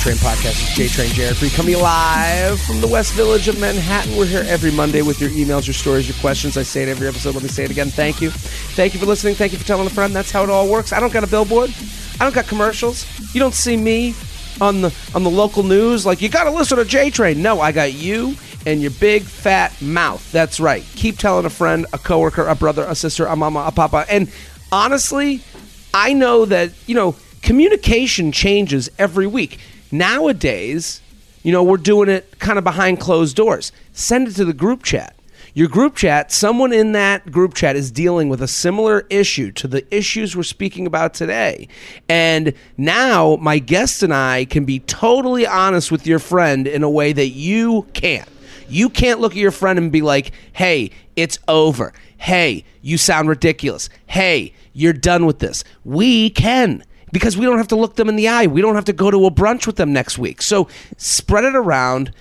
Train Podcast. It's J Train Jared Freid coming live from the West Village of Manhattan. We're here every Monday with your emails, your stories, your questions. I say it every episode. Let me say it again. Thank you. Thank you for listening. Thank you for telling a friend. That's how it all works. I don't got a billboard. I don't got commercials. You don't see me on the on the local news like you got to listen to J Train. No, I got you and your big fat mouth. That's right. Keep telling a friend, a coworker, a brother, a sister, a mama, a papa. And honestly, I know that, you know, communication changes every week. Nowadays, you know, we're doing it kind of behind closed doors. Send it to the group chat. Your group chat, someone in that group chat is dealing with a similar issue to the issues we're speaking about today. And now my guest and I can be totally honest with your friend in a way that you can't. You can't look at your friend and be like, hey, it's over. Hey, you sound ridiculous. Hey, you're done with this. We can because we don't have to look them in the eye. We don't have to go to a brunch with them next week. So spread it around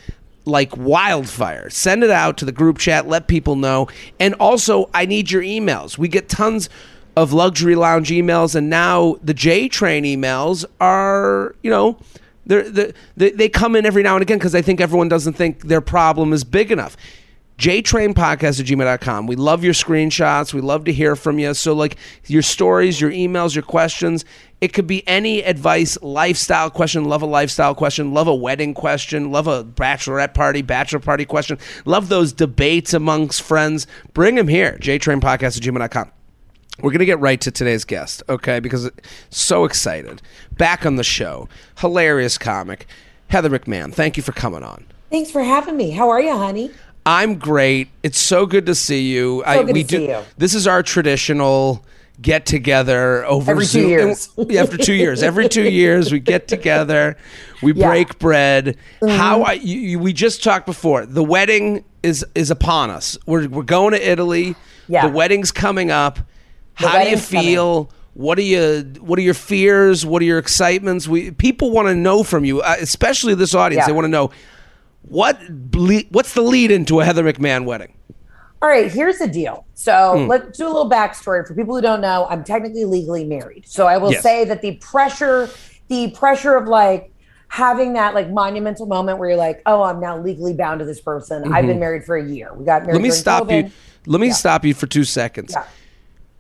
like wildfire. Send it out to the group chat, let people know. And also, I need your emails. We get tons of luxury lounge emails, and now the J Train emails are, you know, they they come in every now and again because I think everyone doesn't think their problem is big enough jtrainpodcast at gmail.com. We love your screenshots. We love to hear from you. So, like your stories, your emails, your questions. It could be any advice, lifestyle question, love a lifestyle question, love a wedding question, love a bachelorette party, bachelor party question, love those debates amongst friends. Bring them here, jtrainpodcast at gmail.com. We're going to get right to today's guest, okay? Because so excited. Back on the show, hilarious comic, Heather McMahan. Thank you for coming on. Thanks for having me. How are you, honey? I'm great. It's so good to see you. So good we do, you. This is our traditional get together over every Zoom. two years. after two years, every two years we get together, we yeah. break bread. Mm-hmm. How I, you, you, we just talked before. The wedding is is upon us. We're we're going to Italy. Yeah. The wedding's coming up. The How do you feel? Coming. What are you? What are your fears? What are your excitements? We people want to know from you, uh, especially this audience. Yeah. They want to know what ble- what's the lead into a Heather McMahan wedding? All right, here's the deal. So hmm. let's do a little backstory for people who don't know. I'm technically legally married, so I will yes. say that the pressure, the pressure of like having that like monumental moment where you're like, oh, I'm now legally bound to this person. Mm-hmm. I've been married for a year. We got married. Let me stop COVID. you. Let me yeah. stop you for two seconds. Yeah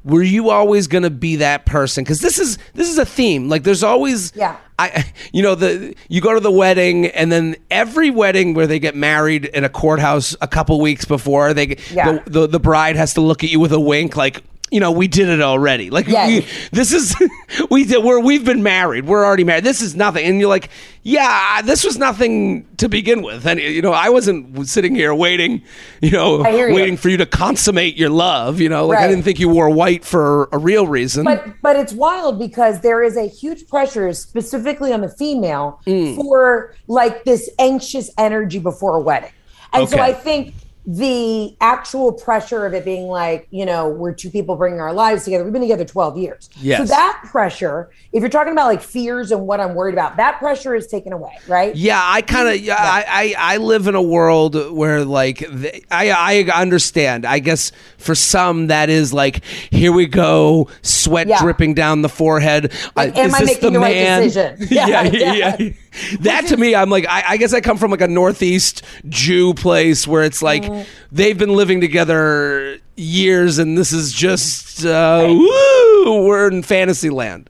were you always going to be that person? Because this is this is a theme. Like there's always yeah. I you know the you go to the wedding and then every wedding where they get married in a courthouse a couple weeks before they yeah. the, the, the bride has to look at you with a wink like you know, we did it already. Like, yeah. we, this is we did. We're we've been married. We're already married. This is nothing. And you're like, yeah, this was nothing to begin with. And you know, I wasn't sitting here waiting, you know, waiting you. for you to consummate your love. You know, like right. I didn't think you wore white for a real reason. But but it's wild because there is a huge pressure, specifically on the female, mm. for like this anxious energy before a wedding. And okay. so I think the actual pressure of it being like, you know, we're two people bringing our lives together. We've been together 12 years. Yes. So that pressure, if you're talking about like fears and what I'm worried about, that pressure is taken away, right? Yeah, I kind of, yeah, I, I, I live in a world where like, the, I, I understand. I guess for some that is like, here we go, sweat yeah. dripping down the forehead. Like, uh, am I making the, the right decision? yeah, yeah. yeah. that to me, I'm like, I, I, guess I come from like a Northeast Jew place where it's like mm. they've been living together years, and this is just uh, woo, we're in fantasy land.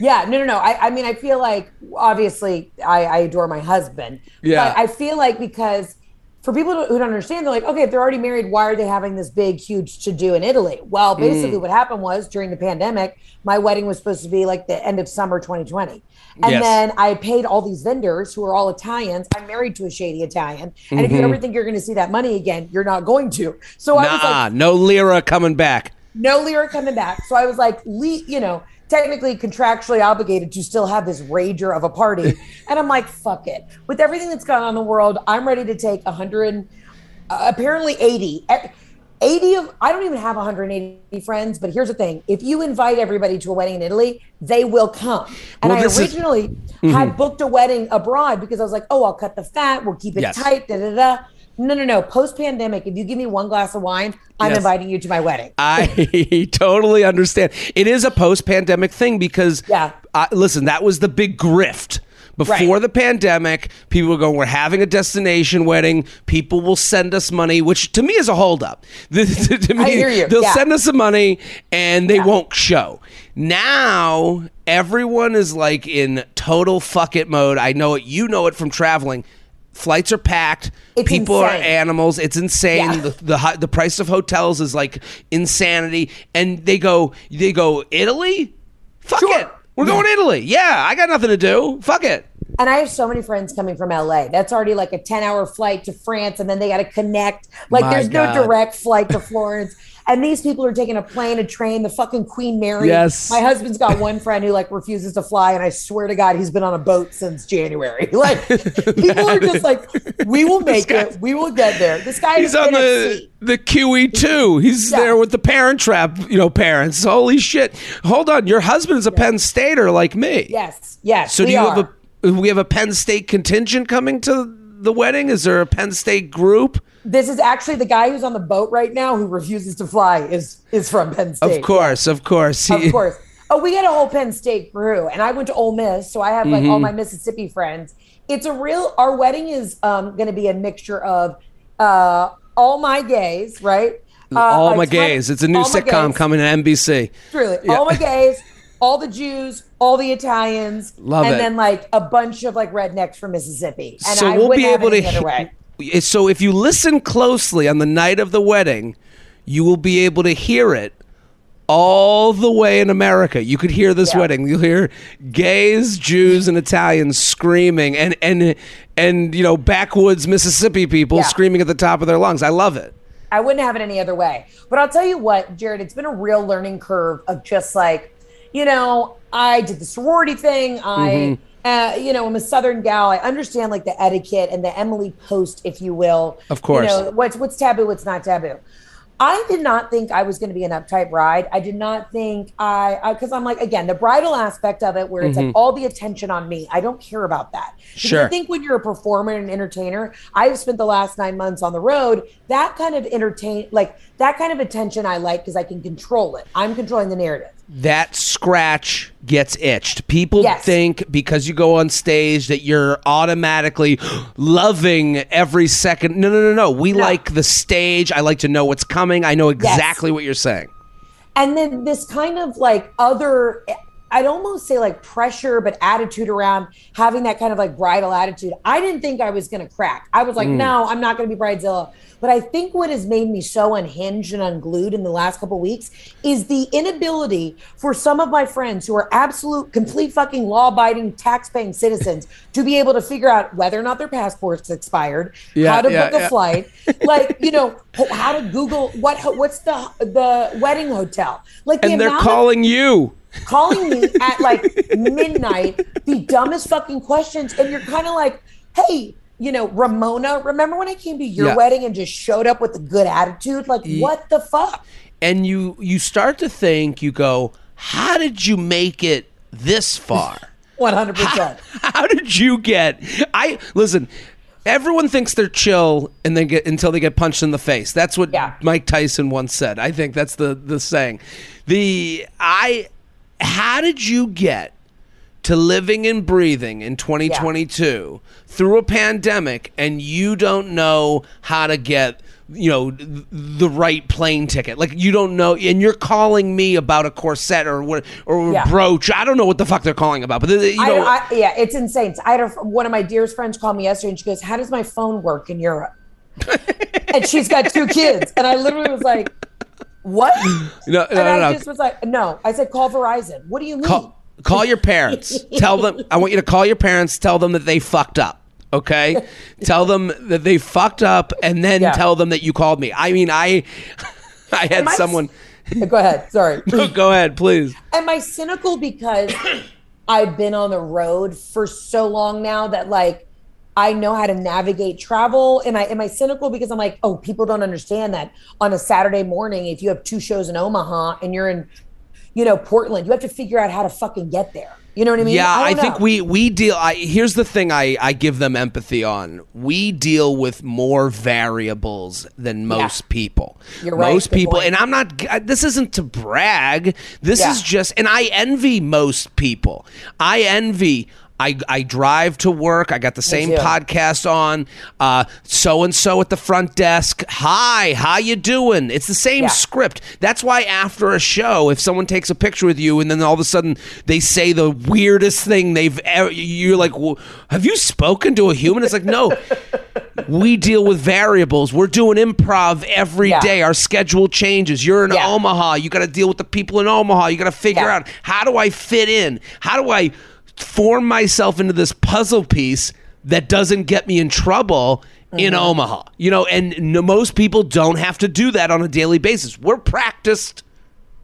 Yeah, no, no, no. I, I mean, I feel like obviously I, I adore my husband. Yeah, but I feel like because for people who don't understand, they're like, okay, if they're already married, why are they having this big, huge to do in Italy? Well, basically, mm. what happened was during the pandemic, my wedding was supposed to be like the end of summer 2020. And yes. then I paid all these vendors who are all Italians. I'm married to a shady Italian. And mm-hmm. if you mm-hmm. ever think you're going to see that money again, you're not going to. So I was like, no lira coming back. No lira coming back. So I was like, you know, technically contractually obligated to still have this rager of a party. and I'm like, fuck it. With everything that's gone on in the world, I'm ready to take 100, uh, apparently 80. 80 of I don't even have 180 friends, but here's the thing. If you invite everybody to a wedding in Italy, they will come. And well, I originally is, mm-hmm. had booked a wedding abroad because I was like, oh, I'll cut the fat, we'll keep it yes. tight, da da da. No, no, no. Post pandemic, if you give me one glass of wine, I'm yes. inviting you to my wedding. I totally understand. It is a post pandemic thing because, yeah. Uh, listen, that was the big grift Before Right. the pandemic, people were going, we're having a destination wedding. People will send us money, which to me is a holdup. to me, hear you. they'll Yeah. send us some money and they won't show. Now, everyone is like in total fuck it mode. I know it. You know it from traveling. Flights are packed. It's People are animals. It's insane. Yeah. The, the the price of hotels is like insanity. And they go they go Italy. Fuck Sure. it. We're going to Italy. Yeah, I got nothing to do. Fuck it. And I have so many friends coming from LA. That's already like a 10 hour flight to France, and then they got to connect. Like, My there's God. no direct flight to Florence. And these people are taking a plane, a train, the fucking Queen Mary. Yes. My husband's got one friend who like refuses to fly, and I swear to God, he's been on a boat since January. Like, people are just like, we will make guy's- it. We will get there. This guy He's is on the the QE two. He's Yeah. there with the Parent Trap, you know, parents. Holy shit! Hold on, your husband's a Penn Stater like me. Yes. Yes. So do you are. have a we have a Penn State contingent coming to the wedding? Is there a Penn State group? This is actually the guy who's on the boat right now who refuses to fly is is from Penn State. Of course, of course. He- Of course. Oh, we got a whole Penn State crew, and I went to Ole Miss, so I have like Mm-hmm. all my Mississippi friends. It's a real. Our wedding is um, going to be a mixture of uh, all my gays, right? Uh, All my ton- gays. It's a new sitcom gays, coming to NBC. Truly, Yeah. all my gays, all the Jews, all the Italians, Love and it. then like a bunch of like rednecks from Mississippi. And so I we'll be able to. any other way. he- So if you listen closely on the night of the wedding, you will be able to hear it all the way in America. You could hear this Yeah. wedding. You'll hear gays, Jews, and Italians screaming, and and and you know backwoods Mississippi people Yeah. screaming at the top of their lungs. I love it. I wouldn't have it any other way. But I'll tell you what, Jared, it's been a real learning curve of just like, you know, I did the sorority thing. I, Mm-hmm. Uh, you know, I'm a Southern gal. I understand like the etiquette and the Emily Post, if you will. Of course. You know, what's what's taboo, what's not taboo. I did not think I was going to be an uptight bride. I did not think I, because I'm like, again, the bridal aspect of it, where it's like all the attention on me. I don't care about that. Because Mm-hmm. Sure. I think when you're a performer and an entertainer, I've spent the last nine months on the road. That kind of entertain, like that kind of attention, I like because I can control it. I'm controlling the narrative. That scratch gets itched. People Yes. think because you go on stage that you're automatically loving every second. No, no, no, no. We No. like the stage. I like to know what's coming. I know exactly what you're saying. and then this kind of like other i'd almost say like pressure but attitude around having that kind of like bridal attitude. I didn't think i was going to crack. I was like mm. no i'm not going to be bridezilla. But i think what has made me so unhinged and unglued in the last couple weeks is the inability for some of my friends who are absolute complete fucking law-abiding tax-paying citizens to be able to figure out whether or not their passport's expired Yeah, how to yeah, book a flight like you know how to google what what's the the wedding hotel? Like the And they're amount of- calling you. Calling me at like midnight the dumbest fucking questions and you're kind of like hey you know ramona remember when i came to your Yeah. wedding and just showed up with a good attitude like what the fuck And you you start to think, you go, how did you make it this far? 100% How did you get? I listen. Everyone thinks they're chill and they get until they get punched in the face. That's what Yeah. Mike Tyson once said. I think that's the the saying. The I. How did you get to living and breathing in 2022 through a pandemic and you don't know how to get you know the right plane ticket? Like you don't know and you're calling me about a corset or what or Yeah. brooch. I don't know what the fuck they're calling about but you I, know. I, yeah it's insane. I had a, one of my dearest friends call me yesterday and she goes how does my phone work in europe? And she's got two kids. And i literally was like what no, no, and no, i no. just was like no i said call verizon what do you mean Call, call your parents. tell them. I want you to call your parents. Tell them that they fucked up. Okay. tell them that they fucked up, and then Yeah. tell them that you called me. I mean, I, I had I- someone. go ahead sorry Go ahead, please. Am I cynical because I've been on the road for so long now that like I know how to navigate travel? And I am I cynical because I'm like, oh, people don't understand that on a Saturday morning, if you have two shows in Omaha and you're in, you know, Portland, you have to figure out how to fucking get there. You know what I mean? Yeah, I, don't think we we deal. I, here's the thing: I I give them empathy on. We deal with more variables than most people. You're right, Most people, point. and I'm not. This isn't to brag. This Yeah. is just, and I envy most people. I envy I, I drive to work. I got the same podcast on. Uh, so and so at the front desk. Hi, how you doing? It's the same Yeah. script. That's why after a show, if someone takes a picture with you and then all of a sudden they say the weirdest thing they've ever, you're like, well, have you spoken to a human? It's like, no. we deal with variables. We're doing improv every day. Yeah. Our schedule changes. You're in Yeah. Omaha. You got to deal with the people in Omaha. You got to figure out how do I fit in? How do I form myself into this puzzle piece that doesn't get me in trouble in Mm-hmm. Omaha? You know, and most people don't have to do that on a daily basis. We're practiced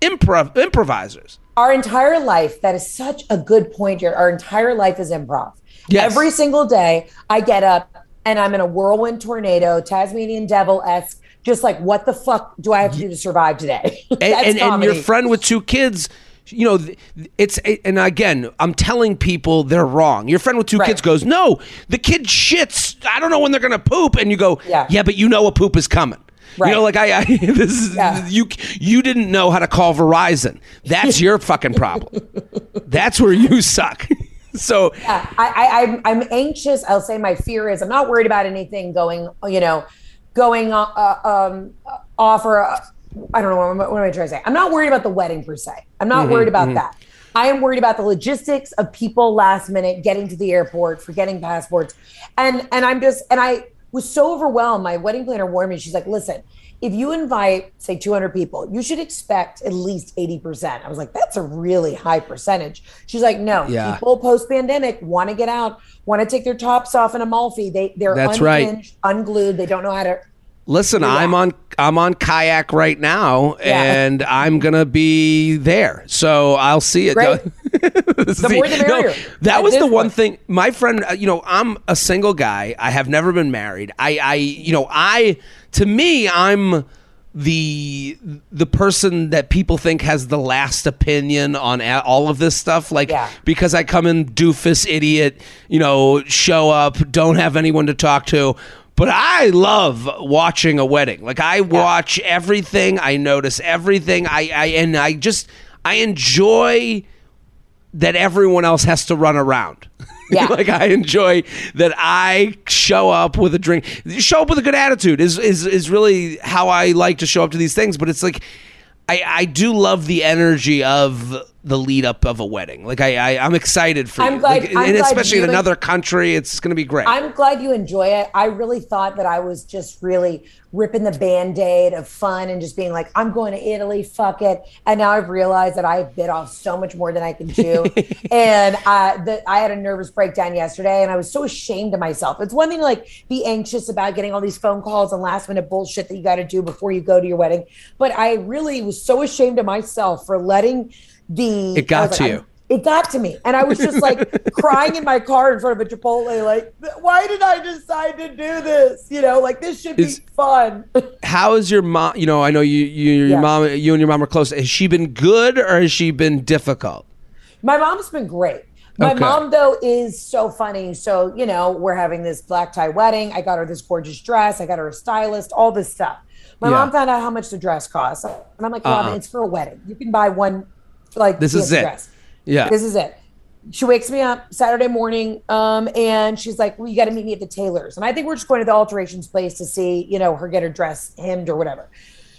improv improvisers. our entire life that is such a good point here our entire life is improv Yes. every single day i get up and i'm in a whirlwind tornado tasmanian devil-esque just like what the fuck do i have to do to survive today and, and, and your friend with two kids you know it's and again i'm telling people they're wrong your friend with two Right. kids goes no the kid shits i don't know when they're gonna poop and you go Yeah. but you know a poop is coming you know like i, I this is Yeah. you you didn't know how to call verizon that's your fucking problem that's where you suck so Yeah, I, I, I'm, I'm anxious. I'll say my fear is I'm not worried about anything going, you know, going uh, um, off or uh, I don't know what, am I- what am I trying to say. I'm not worried about the wedding per se. I'm not mm-hmm, worried about mm-hmm. that. I am worried about the logistics of people last minute getting to the airport, forgetting passports, and and I'm just and I was so overwhelmed. My wedding planner warned me. She's like, "Listen, if you invite say 200 people, you should expect at least 80%." I was like, "That's a really high percentage." She's like, "No, Yeah. people post pandemic want to get out, want to take their tops off in Amalfi. They they're That's right. unglued. They don't know how to." Listen, I'm on I'm on kayak right now, Yeah. and I'm gonna be there. So I'll see it. Great. the more the merrier. that At was the one point. thing. My friend, uh, you know, I'm a single guy. I have never been married. I, I, you know, I to me, I'm the the person that people think has the last opinion on all of this stuff like Yeah. because I come in doofus idiot, you know, show up, don't have anyone to talk to. But I love watching a wedding. Like I watch everything, I notice everything. I, I and I just I enjoy that everyone else has to run around. Yeah. like I enjoy that I show up with a drink. Show up with a good attitude is is is really how I like to show up to these things. But it's like I I do love the energy of the lead up of a wedding. Like I, I I'm excited for I'm you. glad- Like, and especially in another country, it's going to be great. I'm glad you enjoy it. I really thought that I was just really ripping the band-aid of fun and just being like, I'm going to Italy, fuck it. And now I've realized that I have bit off so much more than I can chew. and uh, the, I had a nervous breakdown yesterday and I was so ashamed of myself. It's one thing to like be anxious about getting all these phone calls and last minute bullshit that you got to do before you go to your wedding. But I really was so ashamed of myself for letting the It got to like, you. I'm- it got to me and i was just like crying in my car in front of a chipotle like why did i decide to do this you know like this should be fun How is your mom? You know, I know you, you your Yeah. mom, you and your mom are close. Has she been good or has she been difficult? my mom's been great my Okay. mom though is so funny so you know we're having this black tie wedding i got her this gorgeous dress i got her a stylist all this stuff my Yeah. mom found out how much the dress costs and i'm like mom Uh-uh. it's for a wedding you can buy one like This is it. dress. Yeah. this is it. She wakes me up Saturday morning, um, and she's like, "Well, you got to meet me at the tailor's." And I think we're just going to the alterations place to see, you know, her get her dress hemmed or whatever.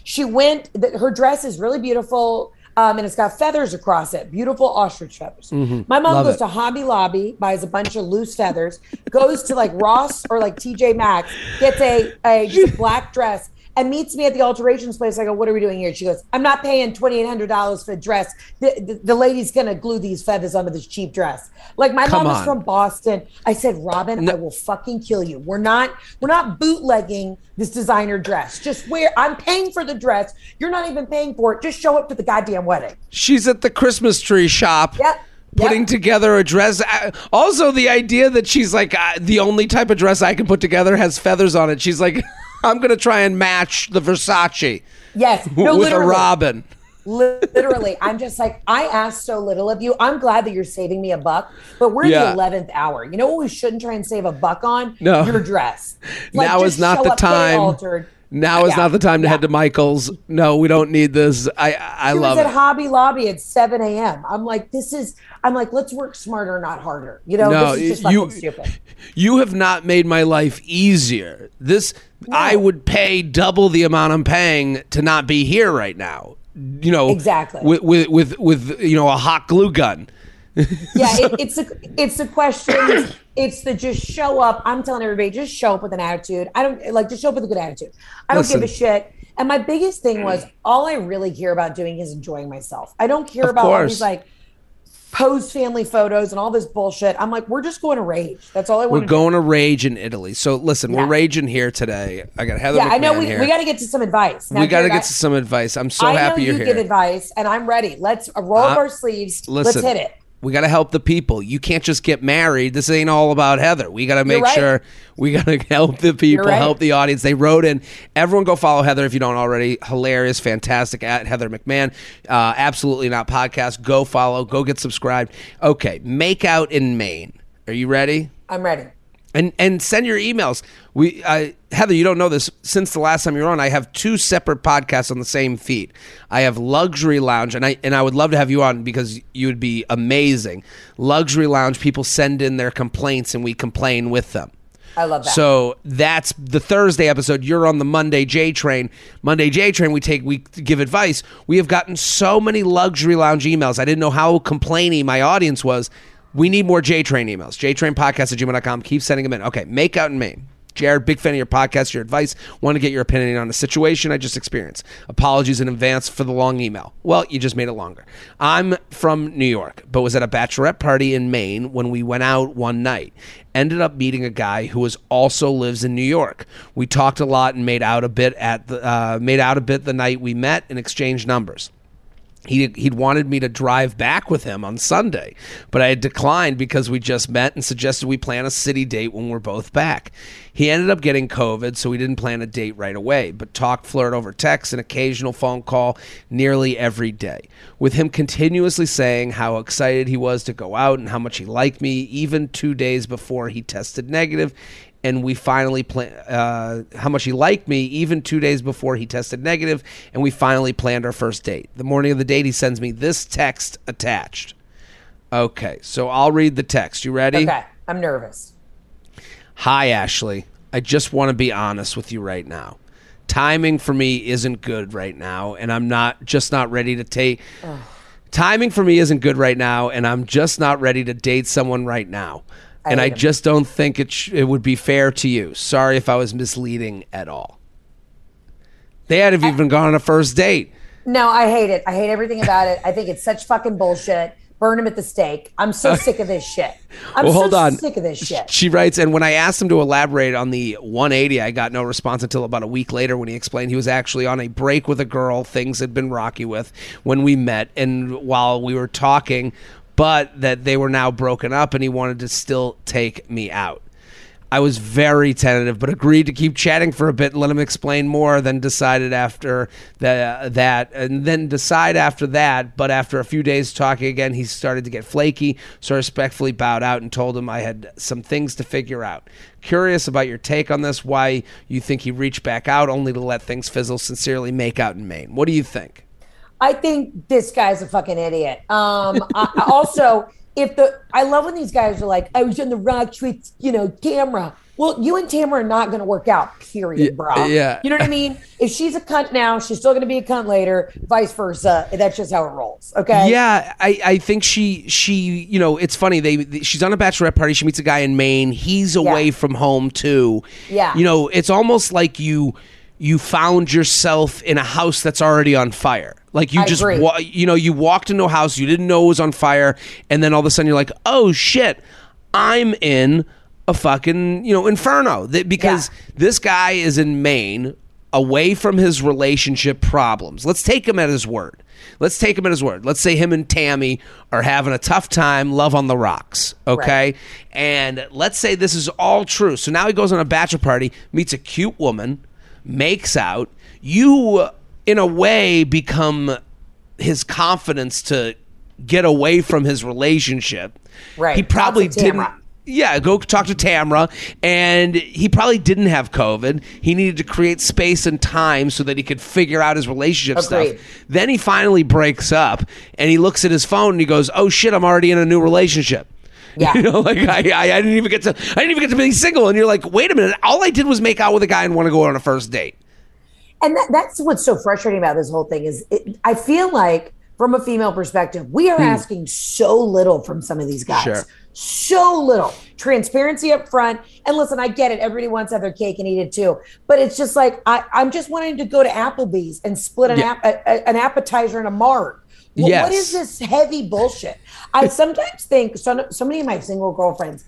She went. The, her dress is really beautiful, um, and it's got feathers across it, beautiful ostrich feathers. My mom Mm-hmm. Love goes it. to Hobby Lobby, buys a bunch of loose feathers, goes to like Ross or like TJ Maxx, gets a, a, just a black dress, and meets me at the alterations place. I go, "What are we doing here?" She goes, "I'm not paying twenty eight hundred dollars for a dress. The, the, the lady's gonna glue these feathers onto this cheap dress." Like my Come mom on. is from Boston. I said, "Robin, I will fucking kill you. We're not we're not bootlegging this designer dress. Just wear. I'm paying for the dress. You're not even paying for it. Just show up to the goddamn wedding." She's at the Christmas tree shop. Yep. Putting Yep. together a dress. Uh, Also, the idea that she's like uh, the only type of dress I can put together has feathers on it. She's like, I'm gonna try and match the Versace Yes, no, with a robin. literally i'm just like i asked so little of you i'm glad that you're saving me a buck but we're Yeah. in the 11th hour you know what we shouldn't try and save a buck on No. your dress Now is not the up, get it time. altered Now is Yeah. not the time to Yeah. head to Michael's. No, we don't need this. I I She love was at it. Hobby Lobby at 7 a.m. I'm like, this is, I'm like, let's work smarter, not harder. You know, No, this is just you- fucking stupid. You have not made my life easier. This I would pay double the amount I'm paying to not be here right now. You know, Exactly. With with with, with you know a hot glue gun. Yeah, it, it's a, it's the questions. It's the just show up. I'm telling everybody, just show up with an attitude. I don't like just show up with a good attitude. I don't give a shit. And my biggest thing was all I really care about doing is enjoying myself. I don't care Of about all these like pose family photos and all this bullshit. I'm like, we're just going to rage. That's all I want We're going to rage in Italy. So listen, we're raging here today. I got Heather. Yeah, I know we, here. we got to get to some advice. Now, we got to get to some advice. I'm so I happy know you're you here. give advice, and I'm ready. Let's uh, roll up Uh, our sleeves. Listen, Let's hit it. We got to help the people. You can't just get married. This ain't all about Heather. We got to make right. sure we got to help the people, right. help the audience. They wrote in. Everyone go follow Heather if you don't already. Hilarious, fantastic at Heather McMahan. Uh, absolutely not podcast. Go follow. Go get subscribed. Okay, make out in Maine. Are you ready? I'm ready. And and send your emails. We uh, Heather, you don't know this. Since the last time you were on, I have two separate podcasts on the same feed. I have Luxury Lounge, and I and I would love to have you on because you would be amazing. Luxury Lounge, people send in their complaints, and we complain with them. I love that. So that's the Thursday episode. You're on the Monday J train. Monday J train. We take we give advice. We have gotten so many luxury lounge emails. I didn't know how complaining my audience was. We need more J train emails. J Train Podcast at gmail.com. Keep sending them in. Okay, make out in Maine. Jared, big fan of your podcast, your advice. Want to get your opinion on a situation I just experienced. Apologies in advance for the long email. Well, you just made it longer. I'm from New York, but was at a bachelorette party in Maine when we went out one night. Ended up meeting a guy who was also lives in New York. We talked a lot and made out a bit at the uh, made out a bit the night we met and exchanged numbers he he'd wanted me to drive back with him on Sunday, but I had declined because we just met and suggested we plan a city date when we're both back. He ended up getting COVID, so we didn't plan a date right away, but talked flirt over text and occasional phone call nearly every day. With him continuously saying how excited he was to go out and how much he liked me, even two days before he tested negative, and we finally plan uh, how much he liked me even two days before he tested negative and we finally planned our first date. The morning of the date he sends me this text attached. Okay so i'll read the text. You ready? Okay, I'm nervous. hi ashley. I just want to be honest with you right now. Timing for me isn't good right now and i'm not just not ready to take timing for me isn't good right now and i'm just not ready to date someone right now and I him. just don't think it sh- it would be fair to you. Sorry if I was misleading at all. They had have even gone on a first date. No, I hate it. I hate everything about it. I think it's such fucking bullshit. Burn him at the stake. I'm so sick of this shit. I'm well, so hold on. sick of this shit. She writes, and when I asked him to elaborate on the 180, I got no response until about a week later when he explained he was actually on a break with a girl things had been rocky with when we met, and while we were talking, but that they were now broken up, and he wanted to still take me out. I was very tentative, but agreed to keep chatting for a bit and let him explain more. Then decided after the, that, and then decide after that. But after a few days talking again, he started to get flaky. So I respectfully bowed out and told him I had some things to figure out. Curious about your take on this. Why you think he reached back out only to let things fizzle? Sincerely, make out in Maine. What do you think? I think this guy's a fucking idiot. Um, I, also, if the I love when these guys are like, I was on the rocks with you know Tamara. Well, you and Tamara are not going to work out. Period, bro. yeah. You know what I mean? If she's a cunt now, she's still going to be a cunt later. Vice versa. That's just how it rolls. Okay. Yeah, I, I think she she you know it's funny they she's on a bachelorette party. She meets a guy in Maine. He's away Yeah. from home too. Yeah. you know it's almost like you you found yourself in a house that's already on fire. Like you I just wa- you know you walked into a house you didn't know it was on fire, and then all of a sudden you're like, oh shit, I'm in a fucking you know inferno That- because this guy is in Maine away from his relationship problems. Let's take him at his word. Let's take him at his word. Let's say him and Tammy are having a tough time, love on the rocks, okay? And let's say this is all true. So now he goes on a bachelor party, meets a cute woman, makes out. You, uh, in a way, become his confidence to get away from his relationship. Right. He probably Tamara. didn't. Yeah, go talk to Tamra. And he probably didn't have COVID. He needed to create space and time so that he could figure out his relationship Agreed. stuff. Then he finally breaks up and he looks at his phone and he goes, Oh shit, I'm already in a new relationship. Yeah. You know, like I, I, I didn't even get to I didn't even get to be single. And you're like, wait a minute, all I did was make out with a guy and want to go on a first date. and that, that's what's so frustrating about this whole thing is it, i feel like from a female perspective we are asking so little from some of these guys Hmm. Sure. so little transparency up front and listen i get it everybody wants to have their cake and eat it too but it's just like I, i'm just wanting to go to applebee's and split an, Yeah. app, a, a- an appetizer and a marg Wh- Yes. what is this heavy bullshit i sometimes think so, so many of my single girlfriends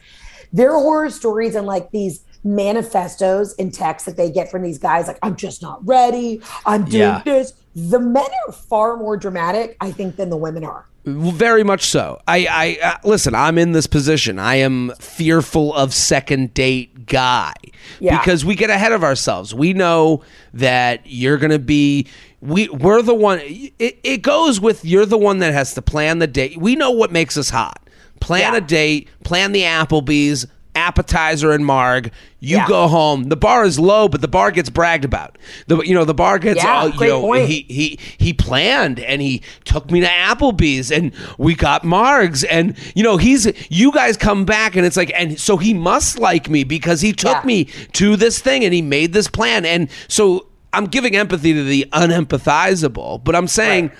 their horror stories and like these manifestos and texts that they get from these guys like i'm just not ready i'm doing Yeah. this the men are far more dramatic i think than the women are Very much so. I, I uh, listen. I'm in this position. I am fearful of second date guy Yeah. because we get ahead of ourselves. We know that you're going to be. We we're the one. It, it goes with you're the one that has to plan the date. We know what makes us hot. Plan Yeah. a date. Plan the Applebee's appetizer and marg. You Yeah. go home. The bar is low, but the bar gets bragged about. The you know the bar gets Yeah, oh, you great know point. he he he planned and he took me to Applebee's and we got Margs and you know he's you guys come back and it's like and so he must like me because he took Yeah. me to this thing and he made this plan and so I'm giving empathy to the unempathizable but I'm saying Right.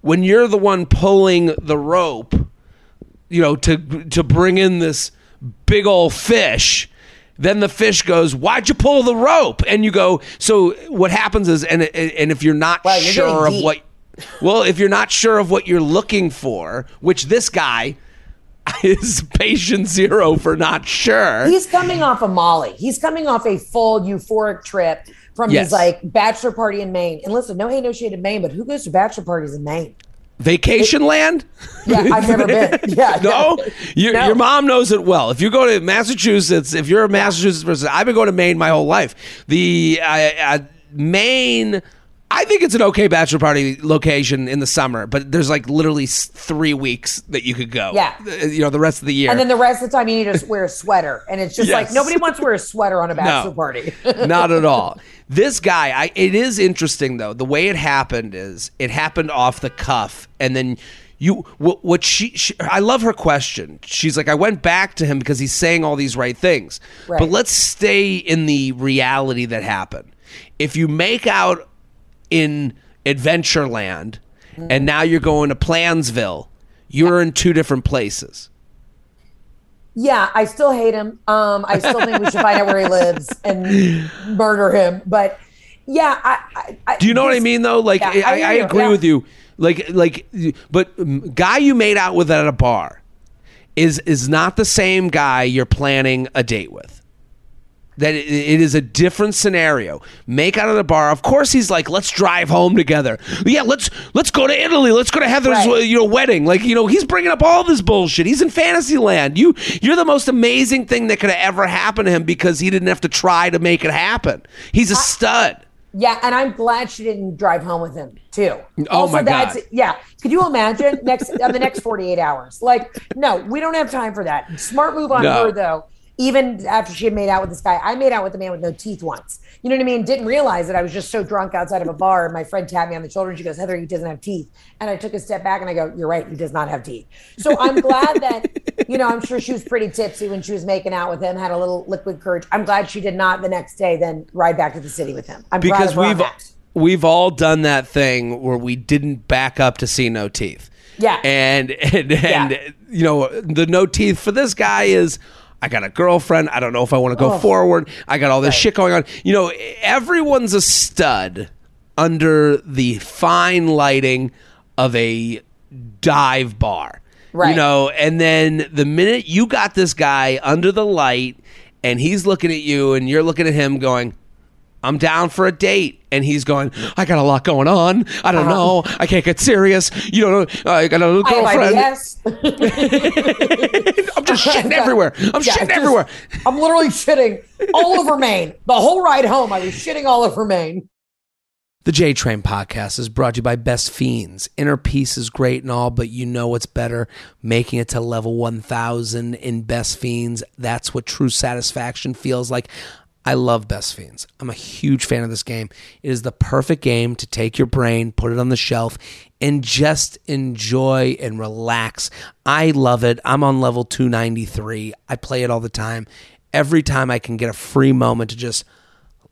when you're the one pulling the rope you know to to bring in this big old fish. Then the fish goes why'd you pull the rope? And you go so what happens is and and if you're not Wow, you're sure of deep. what well if you're not sure of what you're looking for which this guy is patient zero for not sure. He's coming off a molly. He's coming off a full euphoric trip from Yes. his like bachelor party in maine. And listen no hate no shade in maine but who goes to bachelor parties in maine vacation land yeah i've never been yeah No, your, No. your mom knows it well. If you go to Massachusetts, if you're a Massachusetts person, I've been going to Maine my whole life. The uh, uh, Maine, I think it's an okay bachelor party location in the summer, but there's like literally s- three weeks that you could go. Yeah. Uh, you know the rest of the year. and then the rest of the time you need to wear a sweater and it's just like nobody wants to wear a sweater on a bachelor No. party Not at all. This guy, I, it is interesting though. The way it happened is it happened off the cuff, and then you what, what she, she. I love her question. She's like, I went back to him because he's saying all these right things. Right. But let's stay in the reality that happened. If you make out in Adventureland, and now you're going to Plainsville, you're in two different places. Yeah, I still hate him. Um, I still think we should find out where he lives and murder him. But yeah, I. I, Do you know what I mean though? Like Yeah, I, I agree yeah. with you. Like like but guy you made out with at a bar is is not the same guy you're planning a date with. That it, is a different scenario. Make out at a bar. Of course, he's like, "Let's drive home together." Yeah, let's let's go to Italy. Let's go to Heather's Right. uh, you know wedding. Like you know, he's bringing up all this bullshit. He's in Fantasyland. You you're the most amazing thing that could have ever happened to him because he didn't have to try to make it happen. He's a stud. Yeah, and I'm glad she didn't drive home with him too. Oh, my that's, God. Yeah, could you imagine next on the next 48 hours? Like, no, we don't have time for that. Smart move on No. her though. Even after she had made out with this guy, I made out with a man with no teeth once. You know what I mean? Didn't realize that I was just so drunk outside of a bar. And my friend tapped me on the shoulder and she goes, Heather, he doesn't have teeth. And I took a step back and I go, You're right, he does not have teeth. So I'm glad that, you know, I'm sure she was pretty tipsy when she was making out with him, had a little liquid courage. I'm glad she did not the next day then ride back to the city with him. I'm because of her on we've we've all done that thing where we didn't back up to see no teeth. Yeah. And and, and Yeah. you know the no teeth for this guy is I got a girlfriend. I don't know if I want to go Oh. forward. I got all this Right. shit going on. You know, everyone's a stud under the fine lighting of a dive bar. Right. You know, and then the minute you got this guy under the light and he's looking at you and you're looking at him going, I'm down for a date. And he's going, I got a lot going on. I don't know. I can't get serious. You don't know. I got a little Uh-huh. Girlfriend. IBS. I'm just shitting everywhere. I'm Yeah, shitting just- everywhere. I'm literally shitting all over Maine. The whole ride home, I was shitting all over Maine. The J Train podcast is brought to you by Best Fiends. Inner Peace is great and all, but you know what's better? Making it to level 1000 in Best Fiends. That's what true satisfaction feels like. I love Best Fiends. I'm a huge fan of this game. It is the perfect game to take your brain, put it on the shelf, and just enjoy and relax. I love it. I'm on level 293. I play it all the time. Every time I can get a free moment to just